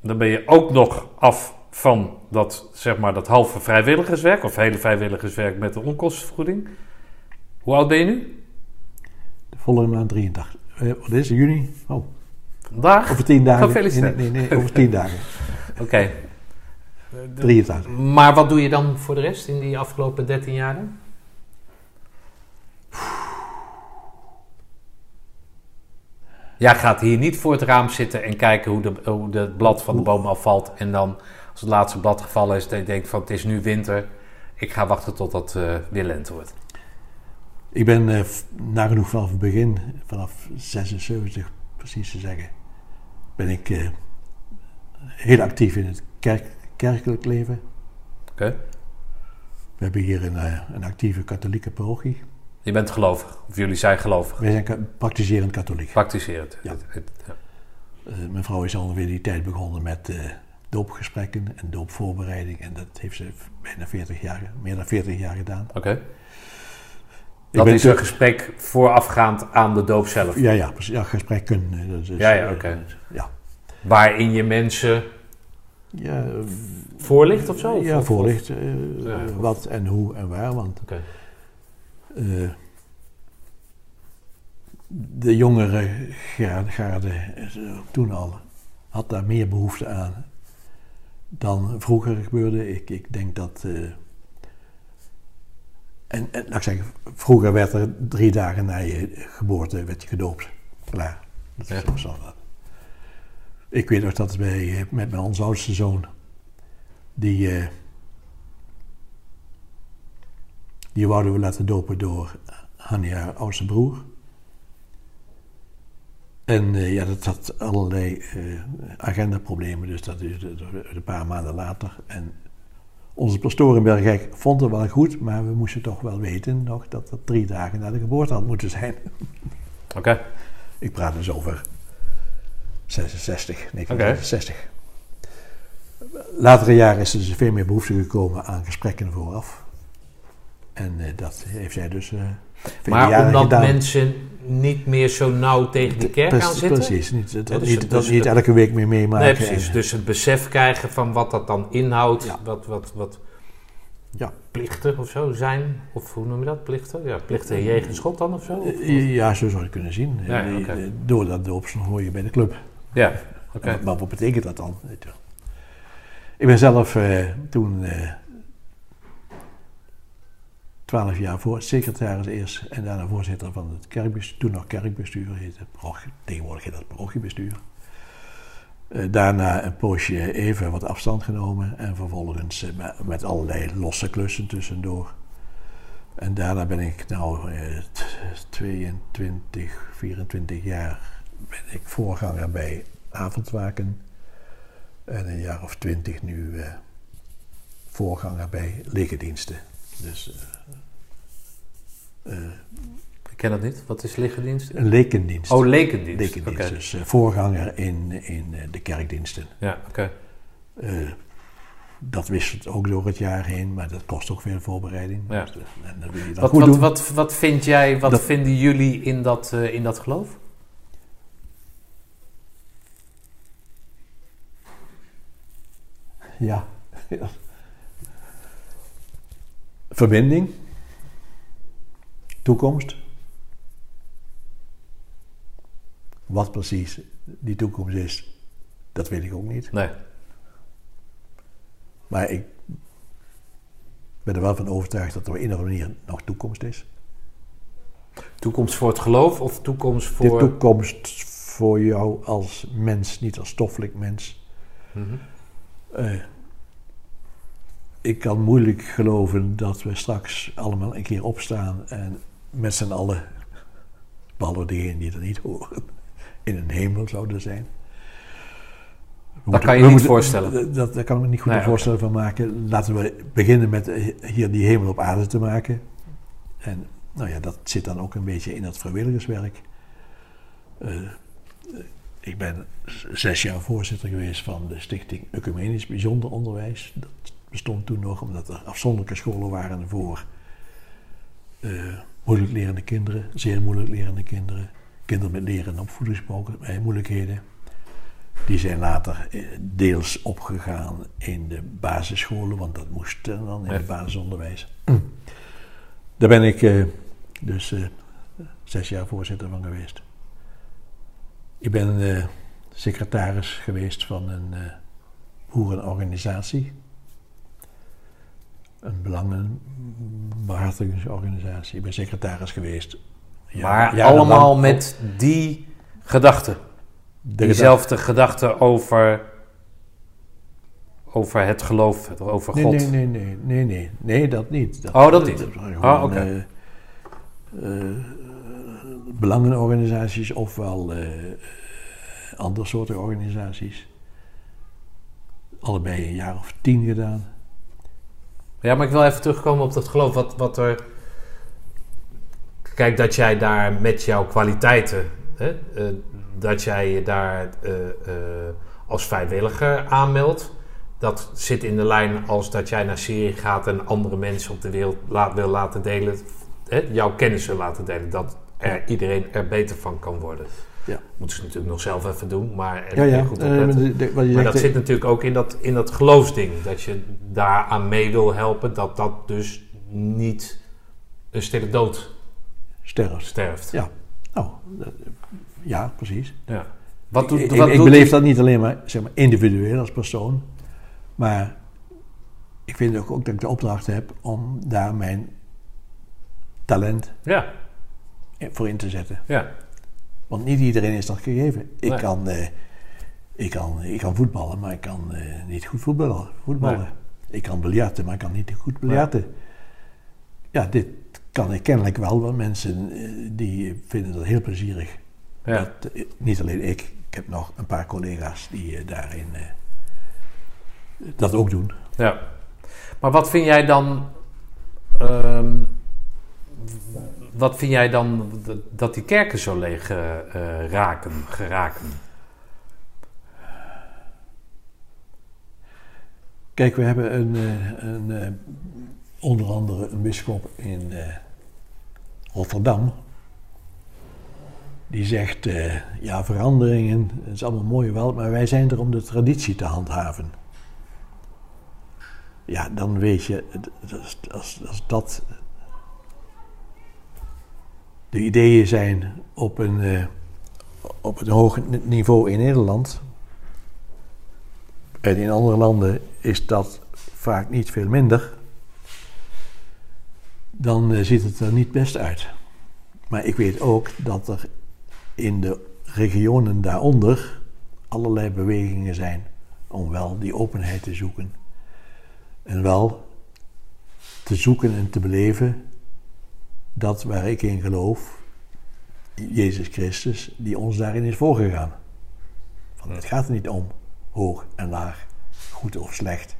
Dan ben je ook nog af van dat, zeg maar, dat halve vrijwilligerswerk. Of hele vrijwilligerswerk met de onkostenvergoeding. Hoe oud ben je nu? De volgende maand 83. Eh, wat is het? Juni? Oh, Vandaag? over tien dagen. Gefeliciteerd. Nee, nee, nee, over tien dagen. Oké. 83. Maar wat doe je dan voor de rest in die afgelopen 13 jaar? dan? Jij gaat hier niet voor het raam zitten en kijken hoe, de, hoe het blad van de boom afvalt. En dan, als het laatste blad gevallen is, dat je denkt van het is nu winter. Ik ga wachten tot dat eh, weer lente wordt. Ik ben eh, f- nagenoeg vanaf het begin, vanaf 76 precies te zeggen, ben ik eh, heel actief in het kerk, kerkelijk leven. Oké. We hebben hier een, eh, een actieve katholieke parochie. Je bent gelovig, of jullie zijn gelovig. Wij zijn ka- praktiserend katholiek. Praktiserend. Ja. Het- het- ja. Eh, mijn vrouw is ongeveer die tijd begonnen met eh, doopgesprekken en doopvoorbereiding. En dat heeft ze bijna 40 jaar, meer dan 40 jaar gedaan. Oké. Dat is een gesprek voorafgaand aan de doop zelf. Ja, ja, precies. Ja, gesprekken. dat is, Ja, ja, eh, oké. ja. Waarin je mensen Ja, eh, voorlicht of zo? Of- ja, voorlicht. eh, Ja. Wat en hoe en waar. Want de jongere garde, toen al had daar meer behoefte aan dan vroeger gebeurde. Ik, ik denk dat. eh, en, en laat ik zeggen, vroeger werd er drie dagen na je geboorte werd je gedoopt. Klaar. Dat is Ja. zo standaard. Ik weet nog dat wij eh, met mijn onze oudste zoon, die, eh, die wouden we laten dopen door Hanni, haar oudste broer. En eh, ja, dat had allerlei eh, agendaproblemen, dus dat is een paar maanden later. En Onze pastoor in Bergijk vond het wel goed, maar we moesten toch wel weten nog dat het drie dagen na de geboorte had moeten zijn. Oké. Ik praat dus over 66, 1960. Latere jaren is er dus veel meer behoefte gekomen aan gesprekken vooraf. En eh, dat heeft zij dus Maar omdat gedaan. mensen niet meer zo nauw tegen die kerk aan zitten? Precies, niet, dat, Ja, dus- niet, dat dus niet elke week meer meemaken. Nee, precies. En, Dus het besef krijgen van wat dat dan inhoudt, Ja. wat, wat, wat Ja. plichten of zo zijn. Of hoe noem je dat? Plichten? Ja, plichten jegens God dan of zo? Of- eh, ja, zo zou je kunnen zien. Ja, Eh, eh, Door dat doopsel hoor je bij de club. Ja, oké. Maar wat betekent dat dan? Ik ben zelf eh, toen eh, twaalf jaar voor secretaris eerst en daarna voorzitter van het kerkbestuur, toen nog kerkbestuur heette, tegenwoordig heet dat parochiebestuur. Eh, daarna een poosje even wat afstand genomen en vervolgens eh, met, allerlei losse klussen tussendoor. En daarna ben ik nou eh, t- 22, 24 jaar ben ik voorganger bij avondwaken. En een jaar of twintig nu eh, voorganger bij legerdiensten. Dus eh, eh, Ik ken dat niet. Wat is lichtdienst? een lekendienst. Oh, lekendienst. lekendienst. Dus eh, voorganger in, in eh, de kerkdiensten. Ja, oké. Eh, dat wisselt ook door het jaar heen, maar dat kost ook veel voorbereiding. Ja. Dus, eh, en dat wil je dan Wat, goed wat, doen. wat, wat vind jij, wat Dat- vinden jullie in dat, eh, in dat geloof? Ja. ja. Verbinding. Toekomst. Wat precies die toekomst is, dat weet ik ook niet. Nee. Maar ik ben er wel van overtuigd dat er op een of andere manier nog toekomst is. Toekomst voor het geloof of toekomst De voor... toekomst voor jou als mens, niet als stoffelijk mens. Eh, ik kan moeilijk geloven dat we straks allemaal een keer opstaan en met z'n allen, behalve degenen die er niet horen, in een hemel zouden zijn. We Dat kan je niet voorstellen. Dat, dat kan ik me niet goed Nee, een voorstellen van maken. Laten we beginnen met eh, hier die hemel op aarde te maken. En nou ja, dat zit dan ook een beetje in dat vrijwilligerswerk. Eh, ik ben zes jaar voorzitter geweest van de stichting Ecumenisch Bijzonder Onderwijs. Dat bestond toen nog omdat er afzonderlijke scholen waren voor eh, moeilijk lerende kinderen, zeer moeilijk lerende kinderen, kinderen met leren- en opvoedingsmoeilijkheden. Die zijn later eh, deels opgegaan in de basisscholen, want dat moest eh, dan in het basisonderwijs. Daar ben ik eh, dus eh, zes jaar voorzitter van geweest. Ik ben eh, secretaris geweest van een eh boerenorganisatie. Een belangenbehartigingsorganisatie. Ik ben secretaris geweest. Ja, maar allemaal met die gedachte. de Diezelfde gedachte over, over het geloof, over Nee, God. nee, nee, nee, nee, nee, nee, dat niet. Oh, dat niet. Ah, oké. eh, eh, belangenorganisaties ofwel eh andere soorten organisaties. Allebei een jaar of tien gedaan. Ja, maar ik wil even terugkomen op dat geloof. Wat, wat er. Kijk, dat jij daar met jouw kwaliteiten. Hè, eh, dat jij je daar eh, eh, als vrijwilliger aanmeldt. Dat zit in de lijn als dat jij naar Syrië gaat en andere mensen op de wereld laat, wil laten delen. Hè, jouw kennis wil laten delen. Dat er, iedereen er beter van kan worden. Ja. Moeten ze natuurlijk nog zelf even doen. Maar Ja, ja. goed eh, de- de- Maar dat zit natuurlijk ook in dat, in dat geloofsding. Dat je daaraan mee wil helpen dat dat dus niet een stille dood sterft. sterft. Ja. Nou, dat- ja, precies. Ja. Wat doet, ik, wat ik beleef dat niet alleen maar, zeg maar individueel als persoon, maar ik vind ook, ook dat ik de opdracht heb om daar mijn talent Ja, voor in te zetten. ja. Want niet iedereen is dat gegeven. Ik, Nee. kan, eh, ik, kan, ik kan voetballen, maar ik kan eh, niet goed voetballen. voetballen. Nee. Ik kan biljarten, maar ik kan niet goed biljarten. Ja, dit kan ik kennelijk wel, want mensen eh, die vinden dat heel plezierig. ja. Dat, niet alleen ik, ik heb nog een paar collega's die daarin dat ook doen. ja. Maar wat vind jij dan. ehm, wat vind jij dan dat- dat die kerken zo leeg eh, eh, raken, geraken? Kijk, we hebben een, eh, een, onder andere een bischop in Rotterdam. Die zegt, ja, veranderingen, het is allemaal mooi wel, maar wij zijn er om de traditie te handhaven. Ja, dan weet je, als, als dat de ideeën zijn op een, eh, op een hoog niveau in Nederland, en in andere landen is dat vaak niet veel minder. Dan eh, ziet het er niet best uit. Maar ik weet ook dat er in de regionen daaronder allerlei bewegingen zijn om wel die openheid te zoeken. En wel te zoeken en te beleven dat waar ik in geloof, Jezus Christus, die ons daarin is voorgegaan. Van, het gaat er niet om hoog en laag, goed of slecht.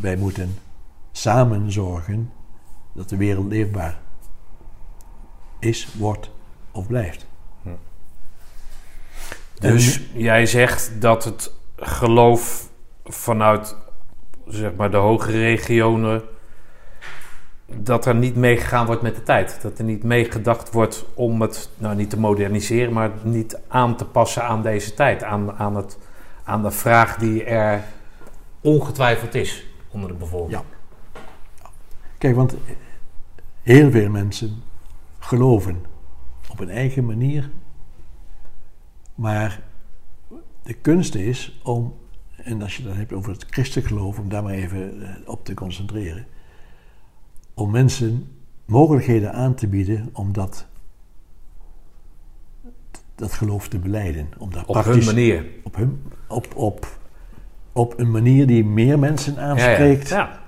Wij moeten samen zorgen dat de wereld leefbaar is, wordt of blijft. Dus jij zegt dat het geloof vanuit zeg maar, de hogere regionen. Dat er niet meegegaan wordt met de tijd. Dat er niet meegedacht wordt om het nou niet te moderniseren, maar niet aan te passen aan deze tijd. Aan, aan, het, aan de vraag die er ongetwijfeld is onder de bevolking. Ja. Kijk, want heel veel mensen geloven op een eigen manier. Maar de kunst is om, en als je dan hebt over het christelijk geloof, om daar maar even eh, op te concentreren. Om mensen mogelijkheden aan te bieden om dat, dat geloof te beleiden. Om daar Op hun manier. Op, hun, op, op, op een manier die meer mensen aanspreekt Ja, ja.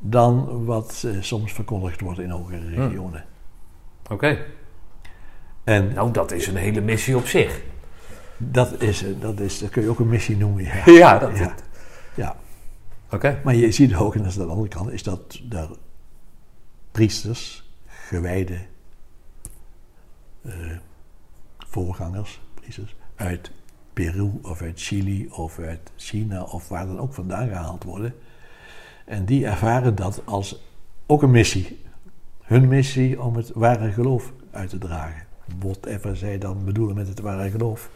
dan wat eh, soms verkondigd wordt in hogere regionen. Oké. En Nou, dat is een hele missie op zich. dat, is, eh, dat, is, dat kun je ook een missie noemen. Ja. Ja, dat Ja. ja. Oké. Maar je ziet ook, en dat is aan de andere kant, is dat er priesters, gewijde eh, voorgangers, priesters, uit Peru of uit Chili of uit China of waar dan ook vandaan gehaald worden. En die ervaren dat als ook een missie. Hun missie om het ware geloof uit te dragen. Whatever zij dan bedoelen met het ware geloof.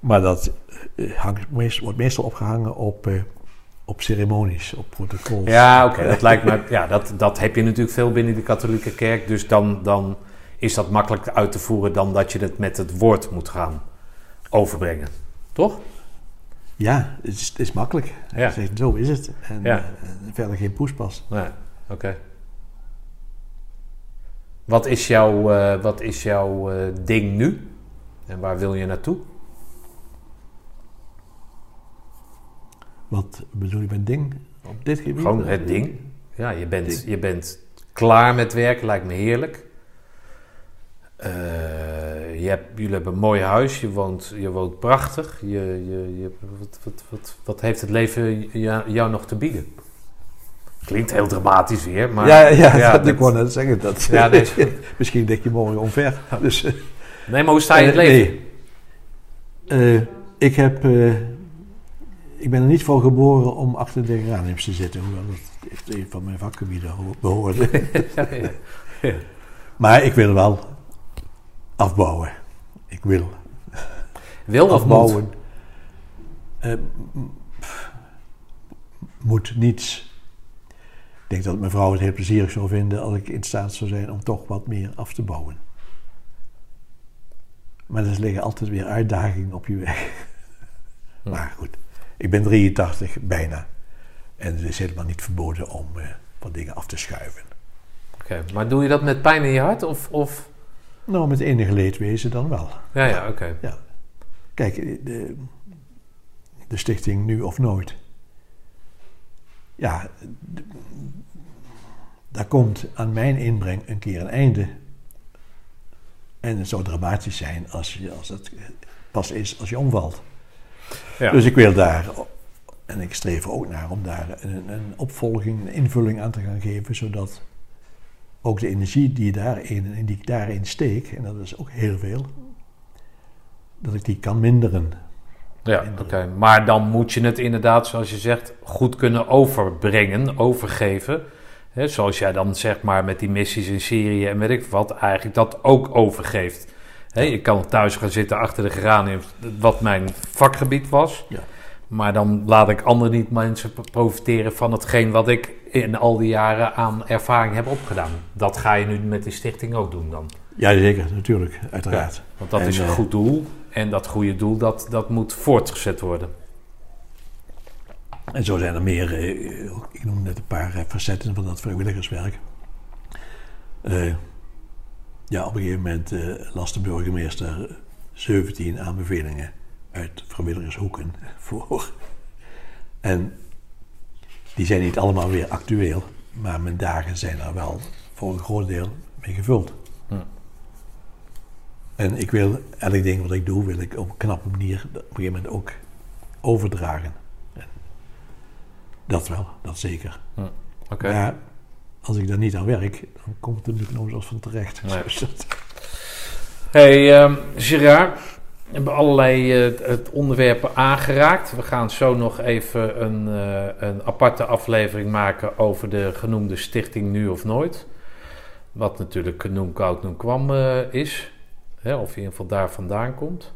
Maar dat eh, hangt, wordt meestal opgehangen op, eh, op ceremonies, op protocols. Ja, oké, dat lijkt me. Ja, dat, dat heb je natuurlijk veel binnen de katholieke kerk. Dus dan, dan is dat makkelijk uit te voeren dan dat je het met het woord moet gaan overbrengen. Toch? Ja, het is, het is makkelijk. Ja. Zo is het. En Ja. eh, verder geen poespas. Nee, oké. Wat is jouw, eh, wat is jouw eh, ding nu? En waar wil je naartoe? Wat bedoel je met ding op dit gebied? Gewoon het ding. Ja, je bent, je bent klaar met werken, lijkt me heerlijk. Eh, je hebt, jullie hebben een mooi huis, je woont, je woont prachtig. Je, je, je, wat, wat, wat, wat heeft het leven jou, jou nog te bieden? Klinkt heel dramatisch weer, maar... ja, ja, ja dat, dat- ik wou net zeggen. Dat, Ja, nee. Misschien denk je morgen omver. Dus, Nee, maar hoe sta je in het eh, leven? nee. Eh, ik, heb, ik ben er niet voor geboren om achter de geraniums te zitten. Hoewel dat een van mijn vakgebieden ho- behoorde. Ja, ja. maar ik wil wel afbouwen. Ik wil Wil afbouwen. Pff, moet niets. Ik denk dat mijn vrouw het heel plezierig zou vinden als ik in staat zou zijn om toch wat meer af te bouwen. Maar er liggen altijd weer uitdagingen op je weg. Hm. Maar goed, ik ben 83 bijna. En het is helemaal niet verboden om eh, wat dingen af te schuiven. Oké, maar doe je dat met pijn in je hart? Of, of... Nou, met enige leedwezen dan wel. Ja, ja, oké. Kijk, de, de stichting Nu of Nooit. Ja, daar komt aan mijn inbreng een keer een einde. En het zou dramatisch zijn als, je, als het pas is als je omvalt. Ja. Dus ik wil daar En ik streef er ook naar om daar een, een opvolging, een invulling aan te gaan geven, zodat ook de energie die, daarin, die ik daarin steek, en dat is ook heel veel, dat ik die kan minderen. Ja, oké. Maar dan moet je het inderdaad, zoals je zegt, goed kunnen overbrengen, overgeven. He, zoals jij dan zeg maar met die missies in Syrië en weet ik wat, eigenlijk dat ook overgeeft. He, je kan thuis gaan zitten achter de geranium, wat mijn vakgebied was. Ja. Maar dan laat ik anderen niet mensen profiteren van hetgeen wat ik in al die jaren aan ervaring heb opgedaan. Dat ga je nu met die stichting ook doen dan. Ja, zeker, natuurlijk, uiteraard. Ja, want dat En, is een eh, goed doel. En dat goede doel, dat, dat moet voortgezet worden. En zo zijn er meer, eh, ik noem net een paar eh, facetten van dat vrijwilligerswerk. Ja, op een gegeven moment eh, las de burgemeester 17 aanbevelingen uit vrijwilligershoeken voor. En die zijn niet allemaal weer actueel, maar mijn dagen zijn er wel voor een groot deel mee gevuld. Hm. En ik wil elk ding wat ik doe, wil ik op een knappe manier op een gegeven moment ook overdragen. En dat wel, dat zeker. Oké. Maar als ik daar niet aan werk, dan komt het er natuurlijk nog eens van terecht. Nee. Dat. Hey ehm Gerard, we hebben allerlei eh, het onderwerpen aangeraakt. We gaan zo nog even een, eh, een aparte aflevering maken over de genoemde stichting Nu of Nooit. Wat natuurlijk Noem Koud Noem Kwam eh, is. Hè, of in ieder geval daar vandaan komt.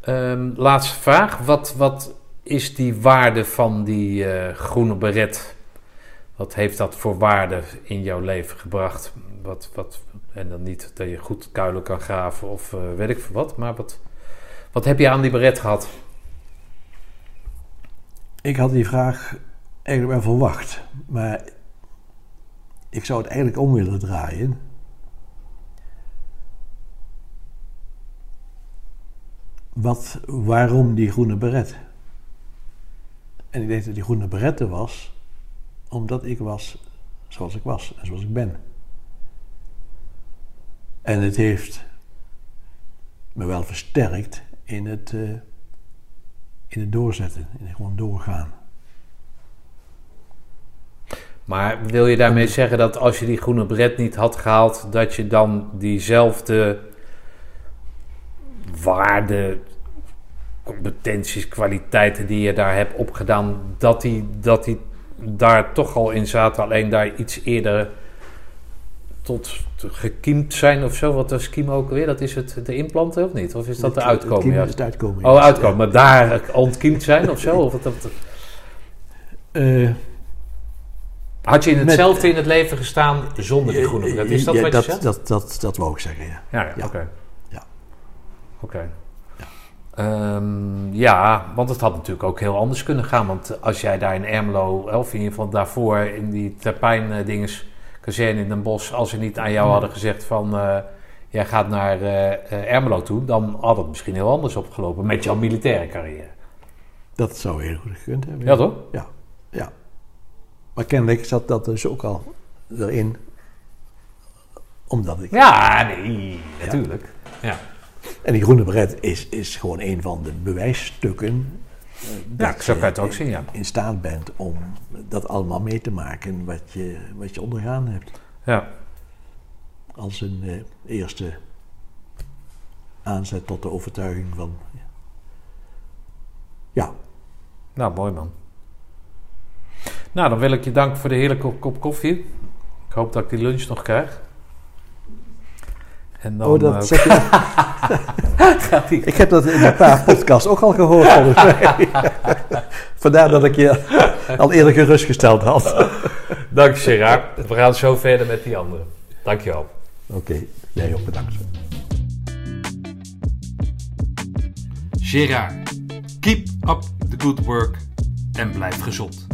Ehm, laatste vraag. Wat, wat is die waarde van die groene beret? Wat heeft dat voor waarde in jouw leven gebracht? Wat, wat, en dan niet dat je goed kuilen kan graven of eh, weet ik veel wat. Maar wat, wat heb je aan die beret gehad? Ik had die vraag eigenlijk wel verwacht, maar ik zou het eigenlijk om willen draaien. Wat, waarom die groene beret? En ik denk dat die groene beret er was, omdat ik was zoals ik was en zoals ik ben. En het heeft me wel versterkt in het, eh, in het doorzetten, in het gewoon doorgaan. Maar wil je daarmee zeggen dat als je die groene bret niet had gehaald, dat je dan diezelfde waarde, competenties, kwaliteiten die je daar hebt opgedaan, dat die, dat die daar toch al in zaten, alleen daar iets eerder tot gekiemd zijn of zo? Wat is kiem ook weer? Dat is het de implanten of niet? Of is dat de uitkomen? juist? is het uitkomen. Oh, uitkomen. Maar daar ontkiemd zijn of zo? Of wat, wat- Eh, had je in Met- hetzelfde in het leven gestaan zonder die groene bret? Is dat ja, wat je dat, zegt? dat, dat, dat wou ik zeggen, ja. Ja, ja, Ja. oké. Ja. Oké. Ja. Ehm, ja, want het had natuurlijk ook heel anders kunnen gaan. Want als jij daar in Ermelo, of in ieder geval daarvoor in die terpijn eh, dinges kazerne in Den Bosch, als ze niet aan jou hadden gezegd van eh, jij gaat naar eh, Ermelo toe, dan had het misschien heel anders opgelopen met jouw militaire carrière. Dat zou heel goed gekund hebben. Ja, toch? Ja, ja. Maar kennelijk zat dat dus ook al erin. Omdat ik... Ja, nee, natuurlijk. Ja. En die groene beret is, is gewoon een van de bewijsstukken... eh, Ja, dat zo kan je je het ook zien, ja. in staat bent om dat allemaal mee te maken wat je, wat je ondergaan hebt. ja. Als een eh, eerste aanzet tot de overtuiging van... Ja, Nou, mooi man. Nou, dan wil ik je danken voor de heerlijke kop koffie. Ik hoop dat ik die lunch nog krijg. En dan oh, dat eh, zeg je... gaat. Ik heb dat in een paar podcasts ook al gehoord volgens mij. Vandaar dat ik je al eerder gerustgesteld had. Dank je, Gerard. We gaan zo verder met die andere. Dank je wel. Oké, jij ook bedankt. Gerard, keep up the good work en blijf gezond.